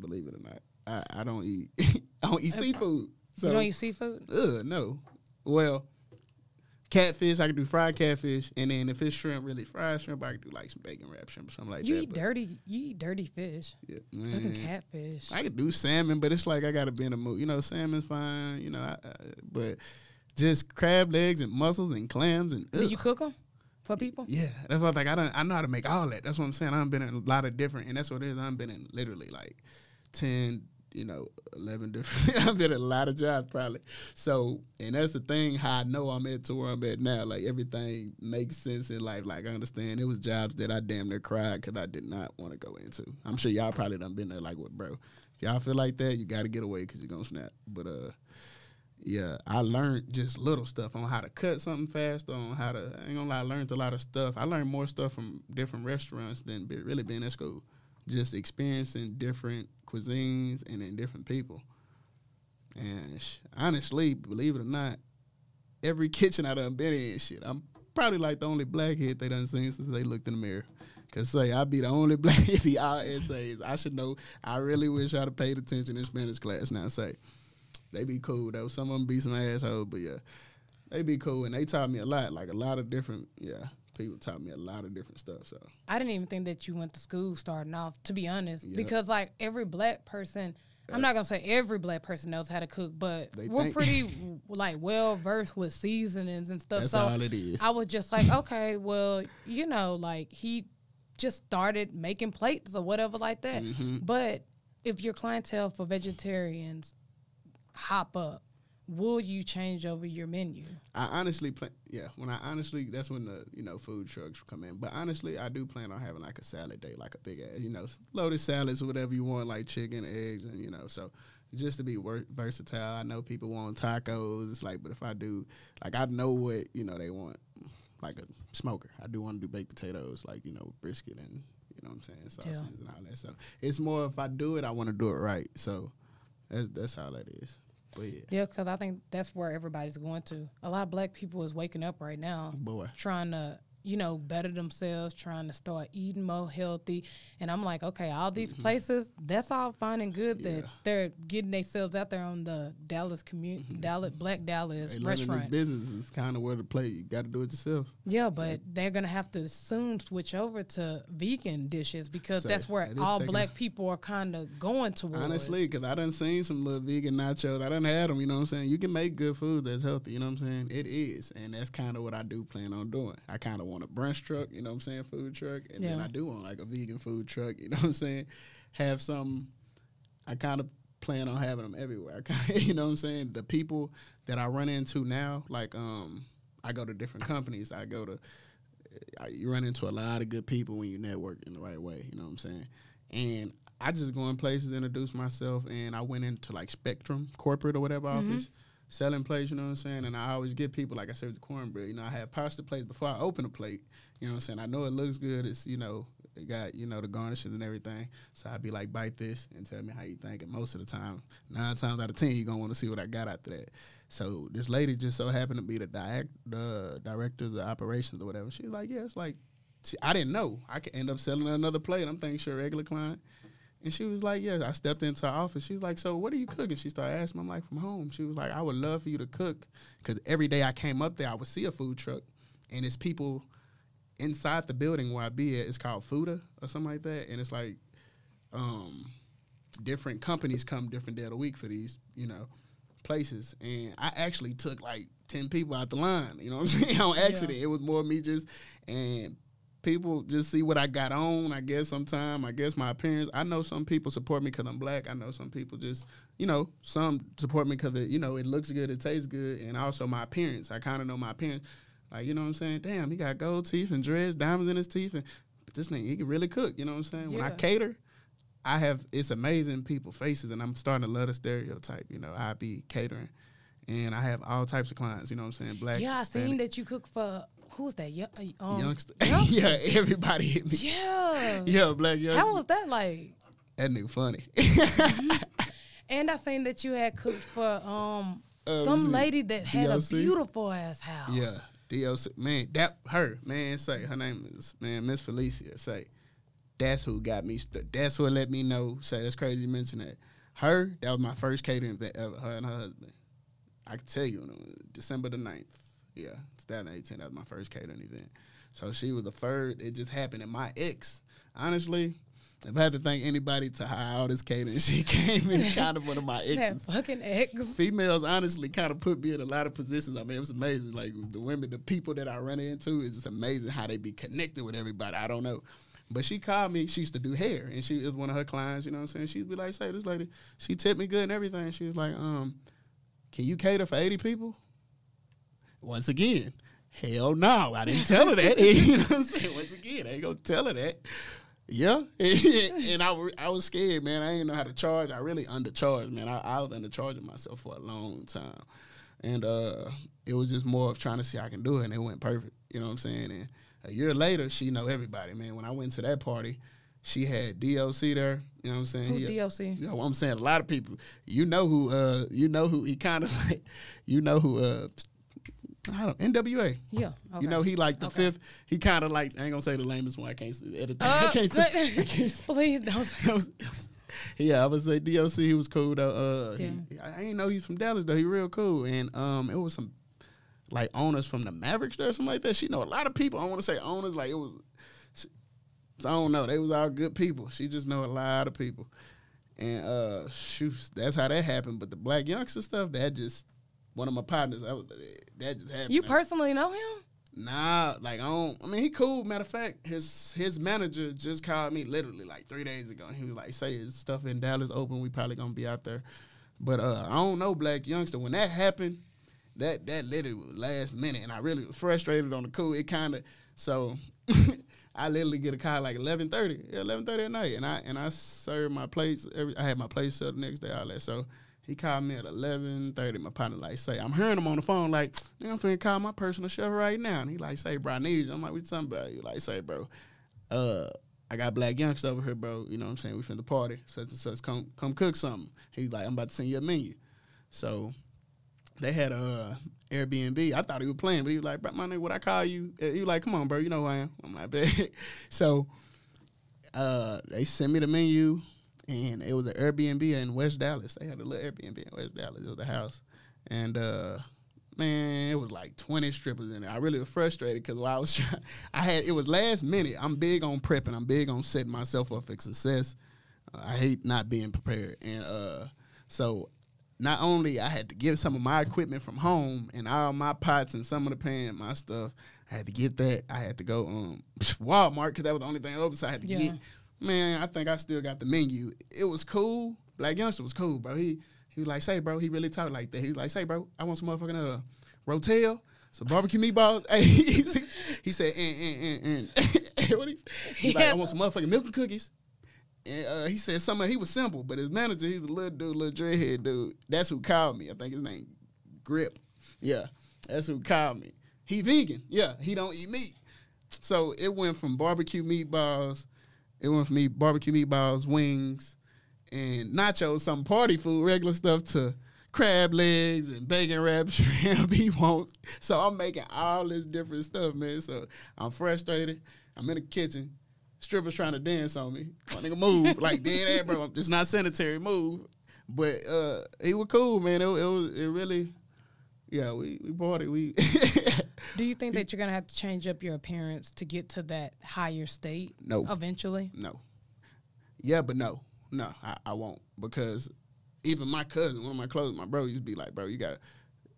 Believe it or not, I, I don't eat. I don't eat seafood. So, you don't eat seafood? Ugh, no. Well, catfish, I can do fried catfish, and then if it's shrimp, really fried shrimp, I can do like some bacon wrap shrimp or something like you that. You eat dirty, you eat dirty fish. Yeah, man. catfish. I could do salmon, but it's like I gotta be in the mood. You know, salmon's fine. You know, I, I, but just crab legs and mussels and clams and. Ugh. Do you cook them for people? Yeah, that's what I like. I don't. I know how to make all that. That's what I'm saying. I've been in a lot of different, and that's what it is. I've been in literally like ten you know, 11 different, I've been at a lot of jobs probably. So, and that's the thing, how I know I'm at to where I'm at now. Like everything makes sense in life. Like I understand it was jobs that I damn near cried because I did not want to go into. I'm sure y'all probably done been there like, what, bro? If y'all feel like that, you got to get away because you're going to snap. But, uh, yeah, I learned just little stuff on how to cut something fast, on how to, I ain't gonna lie, I learned a lot of stuff. I learned more stuff from different restaurants than be, really being at school. Just experiencing different cuisines and in different people. And sh- honestly, believe it or not, every kitchen I done been in, shit, I'm probably like the only blackhead they done seen since they looked in the mirror. Cause say I be the only black he all essays. I should know. I really wish I'd have paid attention in Spanish class. Now say they be cool though. Some of them be some assholes, but yeah, they be cool and they taught me a lot. Like a lot of different yeah people taught me a lot of different stuff. So I didn't even think that you went to school starting off, to be honest, yep. because like every black person. I'm not gonna say every black person knows how to cook, but they we're pretty like well versed with seasonings and stuff. That's so all it is. I was just like, okay, well, you know, like he just started making plates or whatever like that. Mm-hmm. But if your clientele for vegetarians hop up, will you change over your menu? I honestly plan. Yeah, when I honestly, that's when the you know food trucks come in. But honestly, I do plan on having like a salad day, like a big ass, you know, loaded salads whatever you want, like chicken, eggs, and you know, so just to be wor- versatile. I know people want tacos. It's like, but if I do, like, I know what you know they want, like a smoker. I do want to do baked potatoes, like you know, brisket and you know what I'm saying, sausages yeah. and all that. So it's more if I do it, I want to do it right. So that's that's how that is. But yeah, yeah, because I think that's where everybody's going to. A lot of black people is waking up right now, boy, trying to you know, better themselves, trying to start eating more healthy. And I'm like, okay, all these mm-hmm. places, that's all fine and good yeah. that they're getting themselves out there on the Dallas community, mm-hmm. Dallas Black Dallas hey, restaurant. Business is kind of where to play. You got to do it yourself. Yeah, but yeah. they're gonna have to soon switch over to vegan dishes because so that's where all black people are kind of going towards. Honestly, because I done seen some little vegan nachos. I done had them. You know what I'm saying? You can make good food that's healthy. You know what I'm saying? It is, and that's kind of what I do plan on doing. I kind of want a brunch truck, you know what I'm saying, food truck, and yeah. then I do want like a vegan food truck, you know what I'm saying, have some. I kind of plan on having them everywhere. You know what I'm saying. The people that I run into now, like um, I go to different companies. I go to I, you run into a lot of good people when you network in the right way. You know what I'm saying, and I just go in places, introduce myself, and I went into like Spectrum corporate or whatever mm-hmm. office selling plates, you know what I'm saying? And I always get people, like I serve the cornbread, you know, I have pasta plates before I open a plate, you know what I'm saying? I know it looks good, it's, you know, it got, you know, the garnishes and everything. So I'd be like, bite this and tell me how you think. And most of the time, nine times out of ten, you're going to want to see what I got after that. So this lady just so happened to be the, direct, the director of operations or whatever. She's like, yeah, it's like, she, I didn't know. I could end up selling another plate. I'm thinking she's a regular client. And she was like, Yeah, I stepped into her office. She was like, So what are you cooking? She started asking me, I'm like, From home. She was like, I would love for you to cook. Because every day I came up there, I would see a food truck. And it's people inside the building where I be at. It's called Fooda or something like that. And it's like, um, different companies come different day of the week for these, you know, places. And I actually took like 10 people out the line, you know what I'm saying? On accident. Yeah. It was more me just, and people just see what I got on. I guess sometime. I guess my appearance. I know some people support me because I'm black. I know some people just, you know, some support me because you know it looks good, it tastes good, and also my appearance. I kind of know my appearance. Like you know what I'm saying? Damn, he got gold teeth and dreads, diamonds in his teeth, and but this nigga he can really cook. You know what I'm saying? Yeah. When I cater. I have it's amazing people faces, and I'm starting to love the stereotype. You know, I be catering, and I have all types of clients. You know what I'm saying? Black. Yeah, I seen that you cook for who's that? Yeah, uh, um, youngster. yeah, everybody hit me. Yeah. Yeah, Blac Youngsta. How was that like? That nigga funny. mm-hmm. And I seen that you had cooked for um uh, some lady that had DOC? a beautiful ass house. Yeah. DOC man, that her man say her name is man Miss Felicia say that's who got me. St- that's what let me know. Say that's crazy you mention that. Her that was my first catering event ever. Her and her husband. I can tell you, December the 9th. Yeah, 2018. That was my first catering event. So she was the third. It just happened. And my ex, honestly, if I had to thank anybody to hire all this catering, she came in kind of one of my exes. That fucking ex. Females honestly kind of put me in a lot of positions. I mean, it was amazing. Like the women, the people that I run into, it's just amazing how they be connected with everybody. I don't know. But she called me. She used to do hair, and she was one of her clients. You know what I'm saying? She'd be like, "Say this lady, she tipped me good and everything." She was like, "Um, can you cater for 80 people?" Once again, hell no, I didn't tell her that. you know what I'm saying? Once again, I ain't gonna tell her that. Yeah, and I, I was scared, man. I didn't know how to charge. I really undercharged, man. I, I was undercharging myself for a long time, and uh, it was just more of trying to see how I can do it, and it went perfect. You know what I'm saying? And a year later, she know everybody, man. When I went to that party, she had DOC there. You know what I'm saying? Who's he, DOC? You know what I'm saying? A lot of people, you know who, uh, you know who he kind of like, you know who, uh, I don't NWA. Yeah, okay. you know he like the okay. fifth. He kind of like I ain't gonna say the lamest one. I can't edit. Uh, I can't say. I can't please don't. yeah, I would say DOC. He was cool though. Uh, yeah. He, I ain't know he's from Dallas though. He real cool, and um, it was some like owners from the Mavericks there, something like that. She know a lot of people. I want to say owners. Like it was. She, I don't know. They was all good people. She just know a lot of people, and uh, shoot, that's how that happened. But the Blac Youngsta stuff, that just one of my partners. I was, that just happened. You personally know him? Nah, like I don't. I mean, he cool. Matter of fact, his his manager just called me literally like three days ago. And he was like, "Say his stuff in Dallas open. We probably gonna be out there." But uh, I don't know, Blac Youngsta. When that happened, that that literally was last minute, and I really was frustrated on the cool. It kind of so. I literally get a call like eleven thirty, yeah, eleven thirty at night, and I and I served my plates. Every I had my place set the next day, all that. So he called me at eleven thirty. My partner like say, I'm hearing him on the phone like, I'm finna call my personal chef right now. And he like say, bro, I need you. I'm like, what you talking about? You like say, bro, uh, I got Blac Youngsta over here, bro. You know what I'm saying? We finna party. Such and such, come come cook something. He's like, I'm about to send you a menu. So they had a uh, Airbnb. I thought he was playing, but he was like, bro, my name, what I call you? He was like, come on, bro, you know who I am. I'm like, bet. so uh, they sent me the menu and it was an Airbnb in West Dallas. They had a little Airbnb in West Dallas. It was a house, and uh, man, it was like twenty strippers in there. I really was frustrated because while I was trying, I had it was last minute. I'm big on prepping. I'm big on setting myself up for success. Uh, I hate not being prepared, and uh, so not only I had to get some of my equipment from home and all my pots and some of the pan, my stuff. I had to get that. I had to go um Walmart because that was the only thing open. So I had to yeah. get man, I think I still got the menu. It was cool. Blac Youngsta was cool, bro. He he was like, say, bro, he really talked like that. He was like, say, bro, I want some motherfucking uh Rotel, some barbecue meatballs. hey, he, said, and and and, and. what he, he like, I want some motherfucking milk and cookies. And uh, he said something. He was simple, but his manager, he's a little dude, little dreadhead dude. That's who called me. I think his name Grip. Yeah, that's who called me. He vegan. Yeah, he don't eat meat. So it went from barbecue meatballs it went from me barbecue meatballs, wings, and nachos, some party food, regular stuff, to crab legs and bacon wrapped shrimp he wants. So I'm making all this different stuff, man. So I'm frustrated. I'm in the kitchen. Strippers trying to dance on me. My nigga move like dead ass, bro. It's not sanitary. Move. But uh, he was cool, man. It, it was it really, yeah. We we bought it. We Do you think that you're gonna have to change up your appearance to get to that higher state? No. Eventually. No. Yeah, but no, no, I, I won't because even my cousin, one of my close, my bro used to be like, bro, you got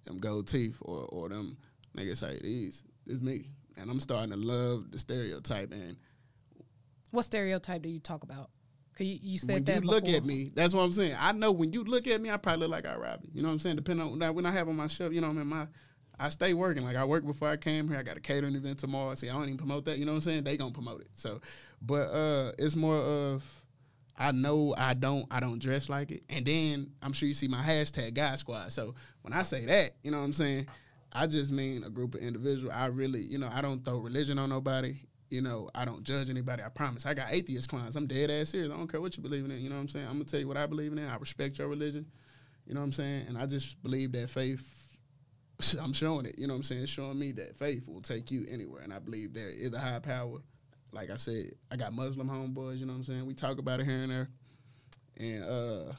them gold teeth or or them niggas say these. It's me, and I'm starting to love the stereotype. And what stereotype do you talk about? Cause you, you said when that. you before. look at me, that's what I'm saying. I know when you look at me, I probably look like I robbed you. You know what I'm saying? Depending on that, when I have on my shelf, you know, I'm in my I stay working. Like I worked before I came here. I got a catering event tomorrow. See, I don't even promote that. You know what I'm saying? They gonna promote it. So, but uh, it's more of I know I don't I don't dress like it. And then I'm sure you see my hashtag God Squad. So when I say that, you know what I'm saying? I just mean a group of individuals. I really, you know, I don't throw religion on nobody. You know, I don't judge anybody. I promise. I got atheist clients. I'm dead ass serious. I don't care what you believe in. You know what I'm saying? I'm gonna tell you what I believe in. I respect your religion. You know what I'm saying? And I just believe that faith I'm showing it. You know what I'm saying? It's showing me that faith will take you anywhere. And I believe there is a high power. Like I said, I got Muslim homeboys, you know what I'm saying? We talk about it here and there. And uh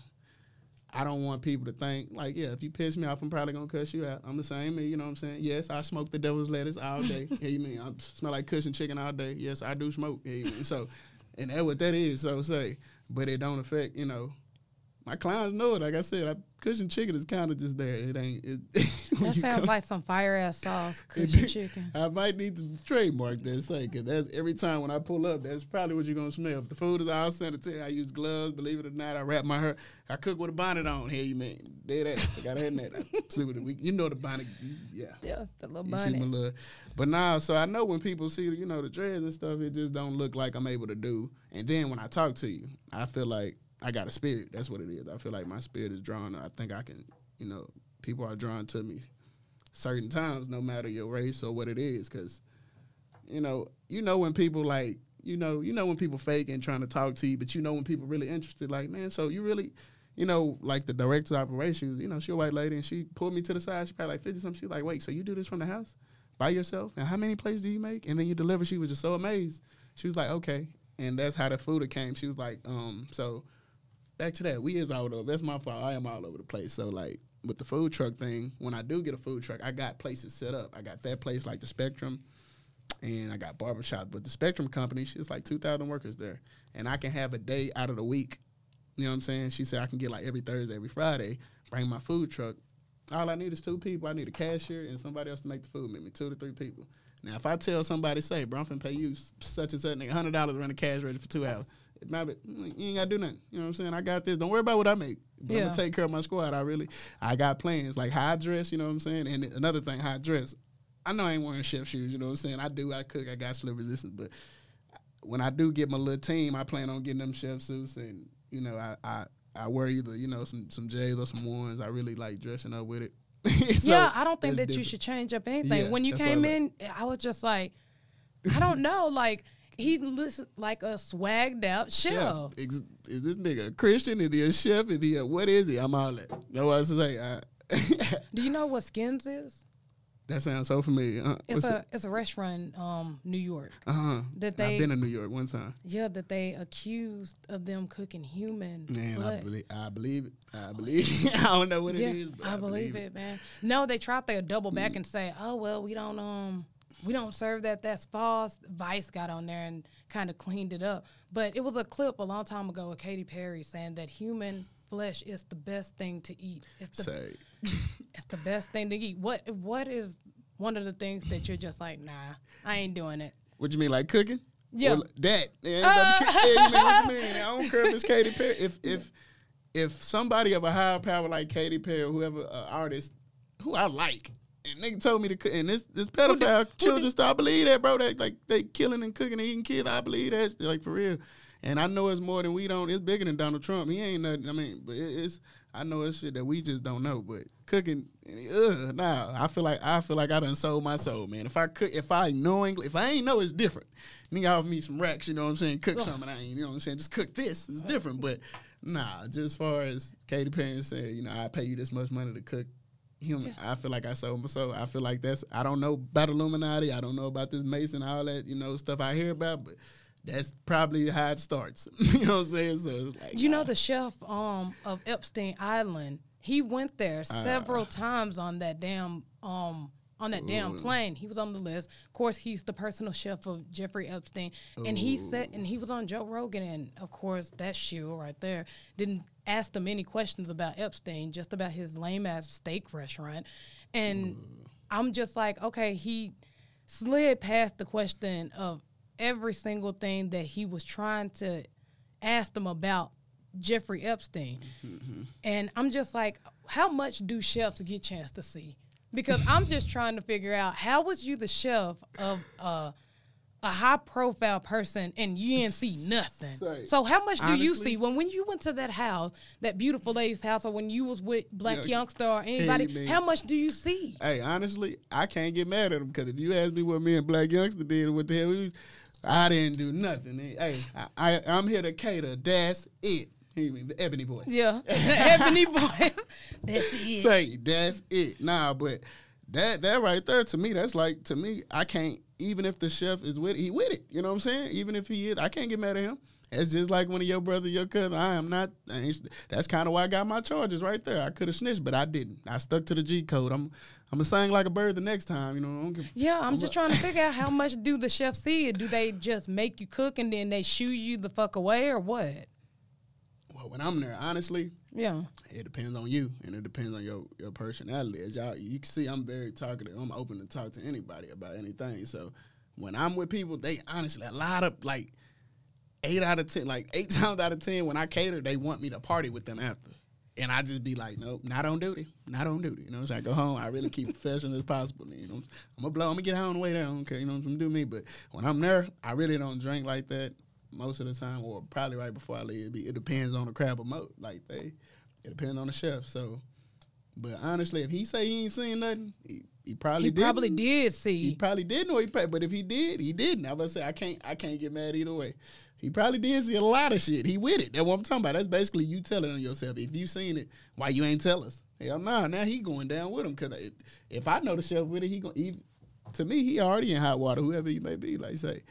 I don't want people to think like, yeah, if you piss me off, I'm probably gonna cuss you out. I'm the same me, you know what I'm saying? Yes, I smoke the devil's lettuce all day. hey, you mean I smell like cushion chicken all day. Yes, I do smoke. Hey, you mean? So and that's what that is. So say, but it don't affect you know my clients know it. Like I said, I, cushion chicken is kind of just there. It ain't. It, that sounds come, like some fire ass sauce. Cushion chicken. I might need to trademark that. thing cause that's every time when I pull up, that's probably what you're gonna smell. If the food is all sanitary, I use gloves. Believe it or not, I wrap my hair. I cook with a bonnet on. Here you mean dead ass. I got a head I sleep with it. You know the bonnet. Yeah. Yeah, the little you bonnet. Little, but now, so I know when people see you know the dreads and stuff, it just don't look like I'm able to do. And then when I talk to you, I feel like I got a spirit. That's what it is. I feel like my spirit is drawn. I think I can, you know, people are drawn to me certain times, no matter your race or what it is, because, you know, you know when people like, you know, you know when people fake and trying to talk to you, but you know when people really interested. Like, man, so you really, you know, like the director of operations, you know, she a white lady and she pulled me to the side. She probably like fifty something. She like, wait, so you do this from the house by yourself? And how many plates do you make? And then you deliver. She was just so amazed. She was like, okay, and that's how the food came. She was like, um, so back to that. We is all over. That's my fault. I am all over the place. So like with the food truck thing, when I do get a food truck, I got places set up. I got that place like the Spectrum, and I got barbershop. But the Spectrum company, she's like two thousand workers there, and I can have a day out of the week. You know what I'm saying? She said I can get like every Thursday, every Friday, bring my food truck. All I need is two people. I need a cashier and somebody else to make the food. Maybe two to three people. Now, if I tell somebody, say, bro, I'm finna pay you such and such, nigga, hundred dollars to run the cash register for two hours, you ain't gotta do nothing. You know what I'm saying? I got this. Don't worry about what I make. But yeah. I'm gonna take care of my squad. I really, I got plans like how I dress. You know what I'm saying? And another thing, how I dress. I know I ain't wearing chef shoes. You know what I'm saying? I do. I cook. I got slip resistance. But when I do get my little team, I plan on getting them chef suits, and you know, I I, I wear either you know some some J's or some ones. I really like dressing up with it. so yeah, I don't think that different. you should change up anything. Yeah, when you came in, I was just like, I don't know, like he looks like a swagged out chef. Is this nigga a Christian? Is he a chef? Is he a, what is he? I'm all that. Know what I say? I, Do you know what Skins is? That sounds so familiar. Uh, it's a it? it's a restaurant, um, New York. Uh huh. That they I've been in New York one time. Yeah, that they accused of them cooking human. Man, I believe I believe it. I believe. It. I don't know what yeah, it is. I, I, believe, it, it, man. No, they tried to double back mm. and say, "Oh well, we don't um." We don't serve that. That's false. Vice got on there and kind of cleaned it up. But it was a clip a long time ago with Katy Perry saying that human flesh is the best thing to eat. It's the it's the best thing to eat. What what is one of the things that you're just like, nah, I ain't doing it. What you mean, like cooking? Yeah, that. Yeah, uh. mean, I don't care if it's Katy Perry. If if if somebody of a higher power like Katy Perry, or whoever uh, artist who I like, and nigga told me to cook. And this this pedophile children stuff. I believe that, bro. That like they killing and cooking and eating kids. I believe that, like for real. And I know it's more than we don't. It's bigger than Donald Trump. He ain't nothing. I mean, but it's. I know it's shit that we just don't know. But cooking, ugh, nah. I feel like I feel like I done sold my soul, man. If I cook, if I knowingly, if I ain't know, it's different. Nigga offer me some racks, you know what I'm saying? Cook something, I ain't, you know what I'm saying? Just cook this. It's different, but nah. Just as far as Katy Perry said, you know, I pay you this much money to cook human. I feel like I sold my soul. I feel like that's I don't know about Illuminati. I don't know about this Mason, all that you know stuff I hear about, but that's probably how it starts. you know what I'm saying? So like, you know the chef um of Epstein Island. He went there uh, several uh, times on that damn um on that Ooh. damn plane. He was on the list. Of course, he's the personal chef of Jeffrey Epstein, Ooh. and he said, and he was on Joe Rogan, and of course, that shoe right there didn't ask him any questions about Epstein, just about his lame ass steak restaurant, and Ooh. I'm just like, okay, he slid past the question of every single thing that he was trying to ask them about Jeffrey Epstein, mm-hmm. and I'm just like, how much do chefs get chance to see? because I'm just trying to figure out how was you the chef of uh, a high profile person and you didn't see nothing. Say, so how much do honestly, you see when when you went to that house, that beautiful lady's house, or when you was with Black you know, Youngster or anybody? Hey, how much do you see? Hey, honestly, I can't get mad at him because if you ask me what me and Blac Youngsta did, what the hell we was, I didn't do nothing. Hey, I, I I'm here to cater. That's it. The ebony voice. Yeah, ebony voice. That's it. Say that's it. Nah, but that that right there to me, that's like to me, I can't even if the chef is with it, he with it. You know what I'm saying? Even if he is, I can't get mad at him. It's just like one of your brother, your cousin. I am not. I that's kind of why I got my charges right there. I could have snitched, but I didn't. I stuck to the G code. I'm I'm gonna sing like a bird the next time. You know. yeah, I'm, I'm just trying to figure out how much do the chefs see it? Do they just make you cook and then they shoo you the fuck away or what? Well, when I'm there, honestly, yeah, it depends on you and it depends on your your personality. As y'all, you can see, I'm very talkative. I'm open to talk to anybody about anything. So when I'm with people, they honestly a lot of like eight out of ten, like eight times out of ten, when I cater, they want me to party with them after. And I just be like, nope, not on duty, not on duty. You know, so I go home. I really keep professional as possible. You know, I'm gonna blow. I'm gonna get out on the way down. Okay, you know, I'm gonna do me. But when I'm there, I really don't drink like that most of the time, or probably right before I leave. It depends on the crab mode. Like they, it depends on the chef. So, but honestly, if he say he ain't seen nothing, he, he probably he did. Probably did see. He probably didn't, know he paid. But if he did, he didn't. I was say I can't. I can't get mad either way. He probably did see a lot of shit. He with it. That's what I'm talking about. That's basically you telling on yourself. If you seen it, why you ain't tell us? Hell nah. Now he going down with him because if, if I know the chef with it, he going to to me he already in hot water. Whoever you may be, like say,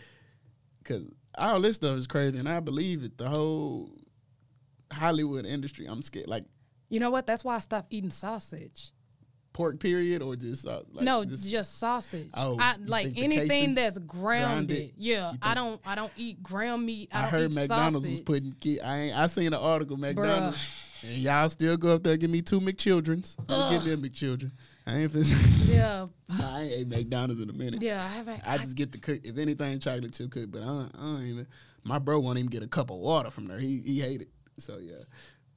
because all this stuff is crazy, and I believe it. The whole Hollywood industry, I'm scared. Like, you know what? That's why I stopped eating sausage pork period or just uh, like no just, just, sausage oh I, like anything that's grounded, grounded yeah i don't i don't eat ground meat i, I heard mcdonald's sausage. was putting i ain't i seen an article mcdonald's Bruh. and y'all still go up there and give me two mcchildrens don't give me a mcchildren I ain't Yeah. I ain't ate McDonald's in a minute. Yeah, I haven't. I, I just get the cook. If anything, chocolate chip cookie. But I don't, I don't even. My bro won't even get a cup of water from there. He he hate it. So yeah,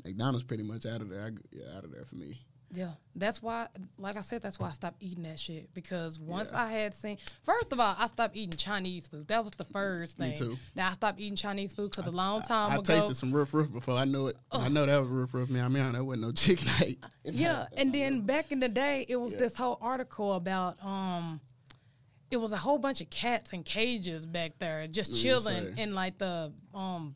McDonald's pretty much out of there. I, yeah, out of there for me. Yeah, that's why. Like I said, that's why I stopped eating that shit because once yeah. I had seen. First of all, I stopped eating Chinese food. That was the first thing. Me too. Now I stopped eating Chinese food because a long time I, I, ago. I tasted some rough rough before. I knew it. I know that was rough rough. Man, I mean, that wasn't no chicken I ate. Yeah, and then back in the day, it was yeah. this whole article about um it was a whole bunch of cats in cages back there just chilling in like the um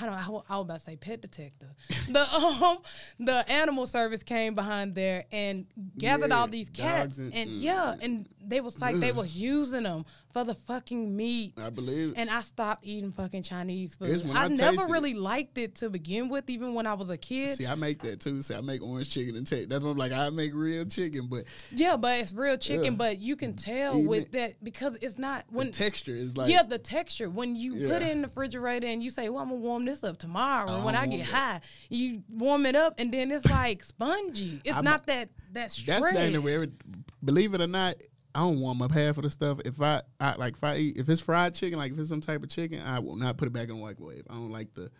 I don't know, I was about to say pet detector. the um the animal service came behind there and gathered yeah, all these cats and, and mm, yeah, and they was like they was using them for the fucking meat. I believe. And I stopped eating fucking Chinese food. I, I never really it. liked it to begin with, even when I was a kid. See, I make that too. See, I make orange chicken and take that's what I'm like. I make real chicken, but yeah, but it's real chicken. But you can tell Eating with it. that because it's not when the texture is like yeah, the texture when you yeah. put it in the refrigerator and you say, well, I'm gonna warm this up tomorrow. And when I get high, you warm it up and then it's like spongy. It's I'm, not that that straight. That's the way. Believe it or not, I don't warm up half of the stuff. If I, I like if I eat if it's fried chicken, like if it's some type of chicken, I will not put it back in the microwave. I don't like the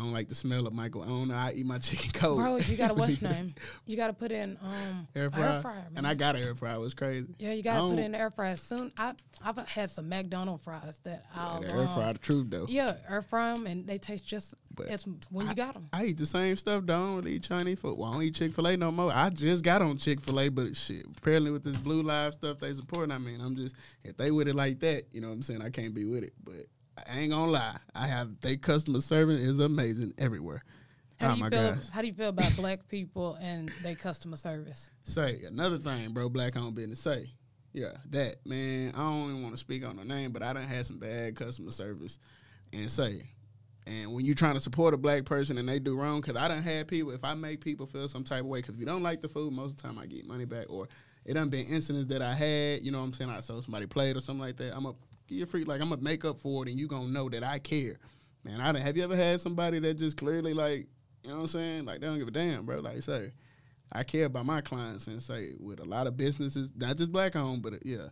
I don't like the smell of Michael. I don't know. I eat my chicken cold. Bro, you gotta what's name? You gotta put in um air fryer. Air fryer and I got an air fryer. It was crazy. Yeah, you gotta put in the air fryer soon. I I've had some McDonald's fries that I'll yeah, air fryer um, the truth though. Yeah, air fry them and they taste just but as when I, you got them. I eat the same stuff. Don't eat Chinese food. Well, I don't eat Chick Fil A no more. I just got on Chick Fil A, but shit. Apparently with this Blue Live stuff they support. I mean, I'm just if they with it like that, you know what I'm saying. I can't be with it, but. I ain't gonna lie. I have they customer service is amazing everywhere. How oh do you feel? Gosh. How do you feel about black people and their customer service? Say another thing, bro. Black owned business. Say, yeah, that man. I don't even want to speak on the name, but I done had some bad customer service, and say, and when you trying to support a black person and they do wrong, because I done had people. If I make people feel some type of way, because if you don't like the food, most of the time I get money back, or it done been incidents that I had. You know what I'm saying? I saw somebody played or something like that. I'm a you free like I'm gonna make up for it, and you gonna know that I care. Man, I have you ever had somebody that just clearly like, you know what I'm saying? Like they don't give a damn, bro. Like say, I care about my clients and say with a lot of businesses, not just black owned, but uh, yeah,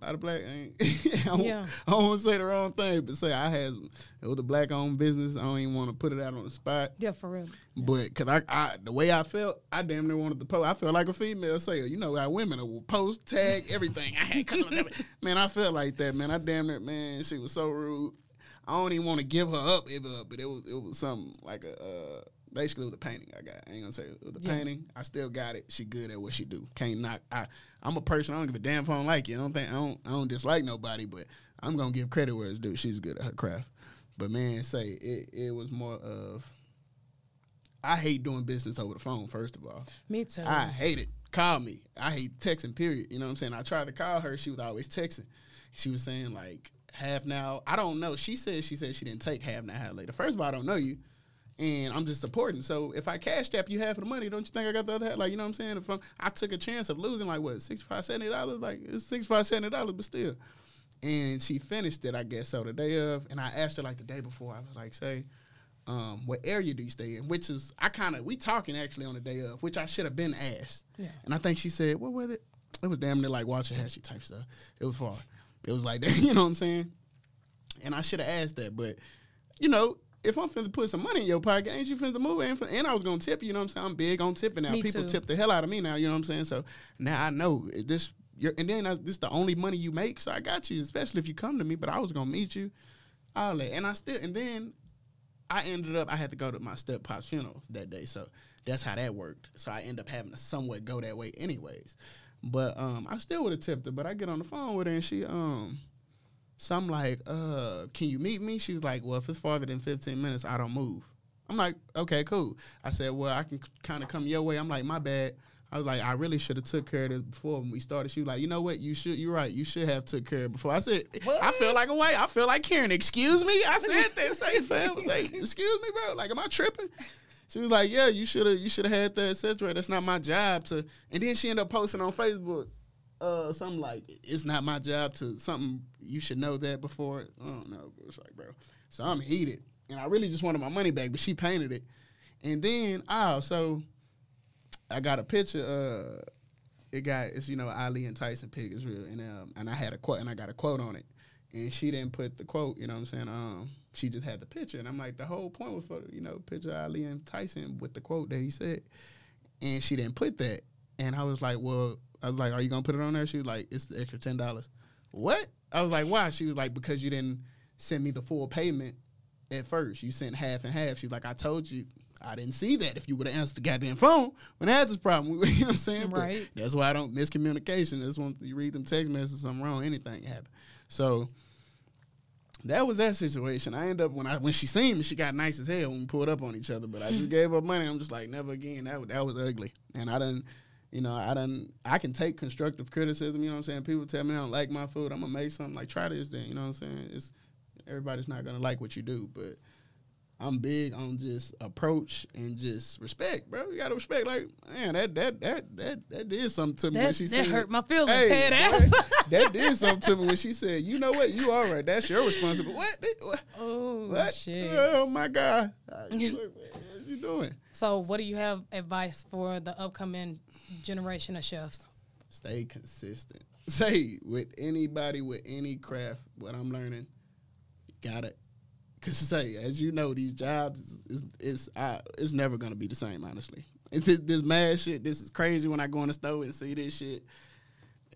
a lot of black. I, I don't, yeah. I don't want to say the wrong thing, but say I had it was a black owned business. I don't even want to put it out on the spot. Yeah, for real. Yeah. But cause I, I, the way I felt, I damn near wanted to post. I felt like a female sayer. You know, our women will post, tag, everything. I had man, I felt like that. Man, I damn near man. She was so rude. I don't even want to give her up, ever, but it was it was something like a. Uh, basically with the painting I got. I ain't gonna say with the yeah. painting. I still got it. She good at what she do. Can't knock. I I'm a person. I don't give a damn if I don't like you. I don't think I don't I don't dislike nobody, but I'm gonna give credit where it's due. She's good at her craft. But man, say it it was more of. I hate doing business over the phone. First of all, me too. I hate it. Call me. I hate texting. Period. You know what I'm saying? I tried to call her. She was always texting. She was saying like half now. I don't know. She said she said she didn't take half now, half later. First of all, I don't know you. And I'm just supporting. So if I cash tap you half of the money, don't you think I got the other half? Like, you know what I'm saying? If I'm, I took a chance of losing like what, 65 $70? Like it's 65 $70, but still. And she finished it, I guess, so the day of. And I asked her like the day before, I was like, say, um, what area do you stay in? Which is I kind of we talking actually on the day of, which I should have been asked. Yeah. And I think she said, "What was it?" It was damn near like Waxahachie type stuff. It was far. It was like that, you know what I'm saying? And I should have asked that, but you know, if I'm finna put some money in your pocket, ain't you finna move? And, and I was gonna tip you, you know what I'm saying? I'm big on tipping now. Me People too. tip the hell out of me now, you know what I'm saying? So now I know this. You're, and then I, this is the only money you make, so I got you. Especially if you come to me, but I was gonna meet you. All that, and I still, and then I ended up I had to go to my step pop's funeral that day, so that's how that worked. So I end up having to somewhat go that way, anyways. But um, I still would have tipped her. But I get on the phone with her and she um, so I'm like, uh, can you meet me? She was like, well, if it's farther than 15 minutes, I don't move. I'm like, okay, cool. I said, well, I can kind of come your way. I'm like, my bad. I was like, I really should have took care of this before when we started. She was like, you know what? You should. You're right. You should have took care of it before. I said, what? I feel like a white. I feel like Karen. Excuse me. I said that. Say, fam. Was like, excuse me, bro. Like, am I tripping? She was like, yeah, you should have. You should have had that, etc. That's not my job to. And then she ended up posting on Facebook, uh, something like, it's not my job to something. You should know that before. I don't know. It's like, bro. So I'm heated, and I really just wanted my money back, but she painted it, and then oh, so I got a picture. Uh, it got it's you know Ali and Tyson pick is real, and um, and I had a quote and I got a quote on it, and she didn't put the quote. You know what I'm saying? Um, she just had the picture, and I'm like, the whole point was for you know picture Ali and Tyson with the quote that he said, and she didn't put that, and I was like, well, I was like, are you gonna put it on there? She was like, it's the extra ten dollars. What? I was like, why? She was like, because you didn't send me the full payment at first. You sent half and half. She's like, I told you I didn't see that. If you would have answered the goddamn phone when I had this problem, you know what I'm saying? Right. But that's why I don't miscommunication. That's when you read them text messages, something wrong, anything happen. So that was that situation. I end up when I when she seen me, she got nice as hell when we pulled up on each other. But I just gave her money. I'm just like never again. That that was ugly. And I didn't, you know, I didn't. I can take constructive criticism. You know what I'm saying? People tell me I don't like my food. I'm gonna make something like try this. Then you know what I'm saying? It's everybody's not gonna like what you do, but I'm big on just approach and just respect, bro. You gotta respect. Like, man, that that that that that did something to me that, when she that said. hurt my feelings. Hey, ass. that did something to me when she said, "You know what? You all right. That's your responsibility." What? what? Oh what? shit! Oh my god! what you doing? So, what do you have advice for the upcoming generation of chefs? Stay consistent. Say with anybody with any craft, what I'm learning, gotta Cause say, as you know, these jobs is is I, it's never gonna be the same. Honestly, it's this mad shit. This is crazy when I go in the store and see this shit.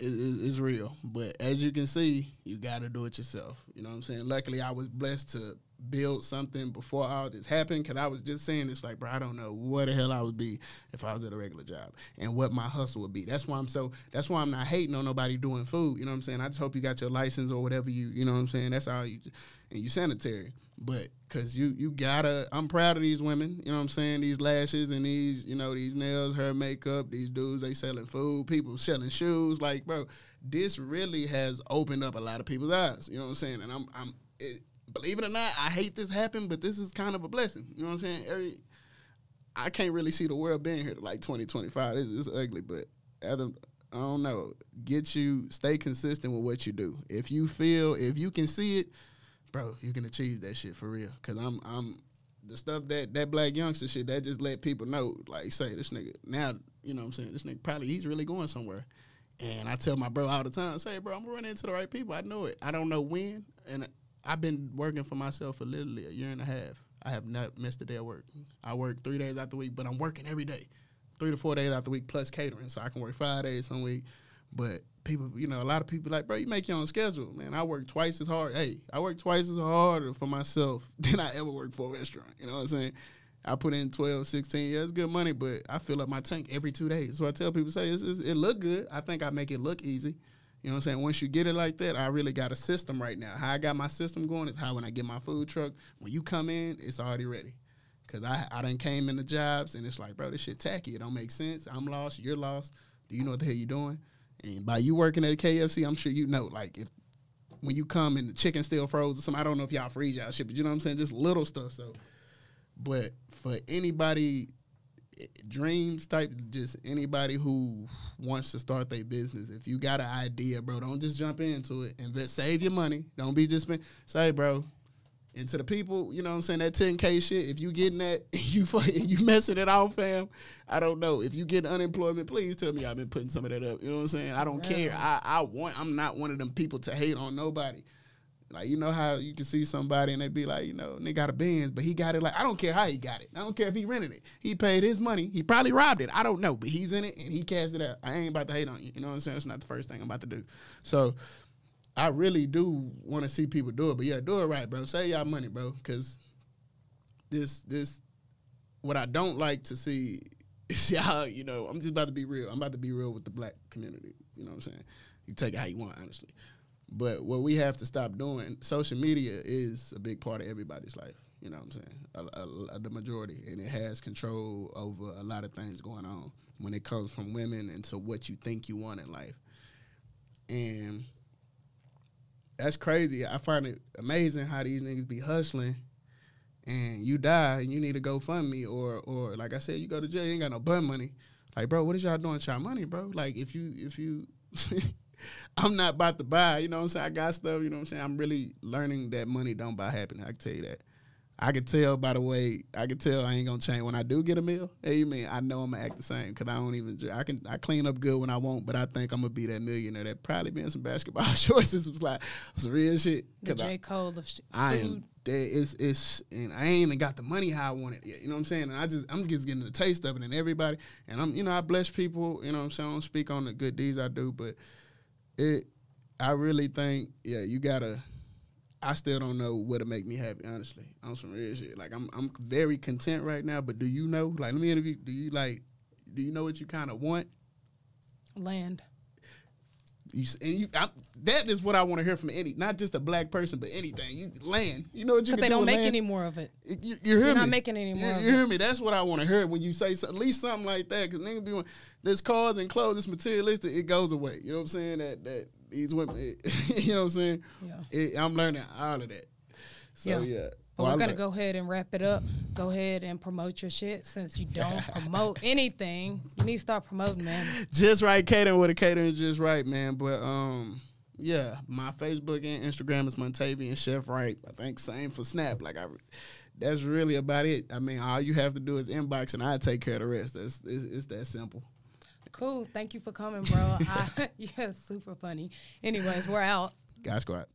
It's real, but as you can see, you got to do it yourself. You know what I'm saying? Luckily, I was blessed to build something before all this happened because I was just saying it's like, bro, I don't know what the hell I would be if I was at a regular job and what my hustle would be. That's why I'm so. That's why I'm not hating on nobody doing food. You know what I'm saying? I just hope you got your license or whatever you. You know what I'm saying? That's all you. And you sanitary. But cause you you gotta I'm proud of these women, you know what I'm saying? These lashes and these, you know, these nails, her makeup, these dudes, they selling food, people selling shoes. Like, bro, this really has opened up a lot of people's eyes. You know what I'm saying? And I'm I'm it, believe it or not, I hate this happen, but this is kind of a blessing. You know what I'm saying? Every, I can't really see the world being here to like 2025. It's, it's ugly, but other, I don't know. Get you stay consistent with what you do. If you feel, if you can see it, bro, you can achieve that shit for real. Cause I'm I'm the stuff that that Blac Youngsta shit that just let people know, like say this nigga now, you know what I'm saying, this nigga probably he's really going somewhere. And I tell my bro all the time, say, bro, I'm running into the right people. I know it. I don't know when. And I've been working for myself for literally a year and a half. I have not missed a day of work. I work three days out the week, but I'm working every day. Three to four days out the week plus catering. So I can work five days some week. But people, you know, a lot of people like, bro, you make your own schedule, man. I work twice as hard. Hey, I work twice as hard for myself than I ever worked for a restaurant. You know what I'm saying? I put in 12, 16 years, good money, but I fill up my tank every two days. So I tell people, say, it's, it's, it look good. I think I make it look easy. You know what I'm saying? Once you get it like that, I really got a system right now. How I got my system going is how when I get my food truck, when you come in, it's already ready. Cause I I done came in the jobs and it's like, bro, this shit tacky. It don't make sense. I'm lost. You're lost. Do you know what the hell you're doing? And by you working at KFC, I'm sure you know, like if when you come and the chicken still froze or something. I don't know if y'all freeze y'all shit, but you know what I'm saying? Just little stuff. So, but for anybody dreams type just anybody who wants to start their business if you got an idea bro don't just jump into it invest save your money don't be just been say bro and to the people, you know what I'm saying, that 10K shit, if you getting that, you fucking you messing it off, fam, I don't know. If you get unemployment, please tell me I've been putting some of that up. You know what I'm saying? I don't yeah. care. I, I want, I'm not one of them people to hate on nobody. Like, you know how you can see somebody and they be like, you know, they got a Benz, but he got it like, I don't care how he got it. I don't care if he rented it. He paid his money. He probably robbed it. I don't know, but he's in it and he cashed it out. I ain't about to hate on you. You know what I'm saying? It's not the first thing I'm about to do. So, I really do want to see people do it, but yeah, do it right, bro. Save y'all money, bro, because this this what I don't like to see is y'all. You know, I'm just about to be real. I'm about to be real with the black community. You know what I'm saying? You take it how you want, honestly. But what we have to stop doing, social media is a big part of everybody's life. You know what I'm saying? A, a, a, the majority, and it has control over a lot of things going on when it comes from women into what you think you want in life. And that's crazy. I find it amazing how these niggas be hustling and you die and you need to go fund me or or like I said, you go to jail, you ain't got no bun money. Like, bro, what is y'all doing with y'all money, bro? Like if you if you I'm not about to buy, you know what I'm saying? I got stuff, you know what I'm saying? I'm really learning that money don't buy happiness. I can tell you that. I can tell by the way, I can tell I ain't gonna change when I do get a meal. Hey, you mean I know I'm gonna act the same because I don't even. I can I clean up good when I want, but I think I'm gonna be that millionaire that probably been some basketball shorts and some like some real shit. The J Cole of sh- I am. It's it's and I ain't even got the money how I want it yet. You know what I'm saying? And I just I'm just getting the taste of it and everybody. And I'm you know I bless people. You know what I'm saying? I don't speak on the good deeds I do, but it. I really think yeah you gotta I still don't know what to make me happy, honestly. On some real shit. Like I'm I'm very content right now, but do you know? Like let me interview do you like do you know what you kind of want? Land. You, and you, I, that is what I want to hear from any, not just a black person, but anything. You, land. You know what you? But they don't make land? any more of it. You, you hear You're me? Not making any more. You, you hear me? That's what I want to hear when you say so, at least something like that. Because niggas be this cars and clothes, this materialistic, it goes away. You know what I'm saying? That that these women, it, you know what I'm saying? Yeah. It, I'm learning all of that. So yeah. yeah. But well, we're gonna go ahead and wrap it up. Go ahead and promote your shit since you don't promote anything. You need to start promoting, man. Just Wright catering with a catering is just right, man. But um, yeah, my Facebook and Instagram is Montavian Chef Wright. I think same for Snap. Like I, that's really about it. I mean, all you have to do is inbox, and I take care of the rest. That's it's, it's that simple. Cool. Thank you for coming, bro. I, you're super funny. Anyways, we're out. Guys, go out.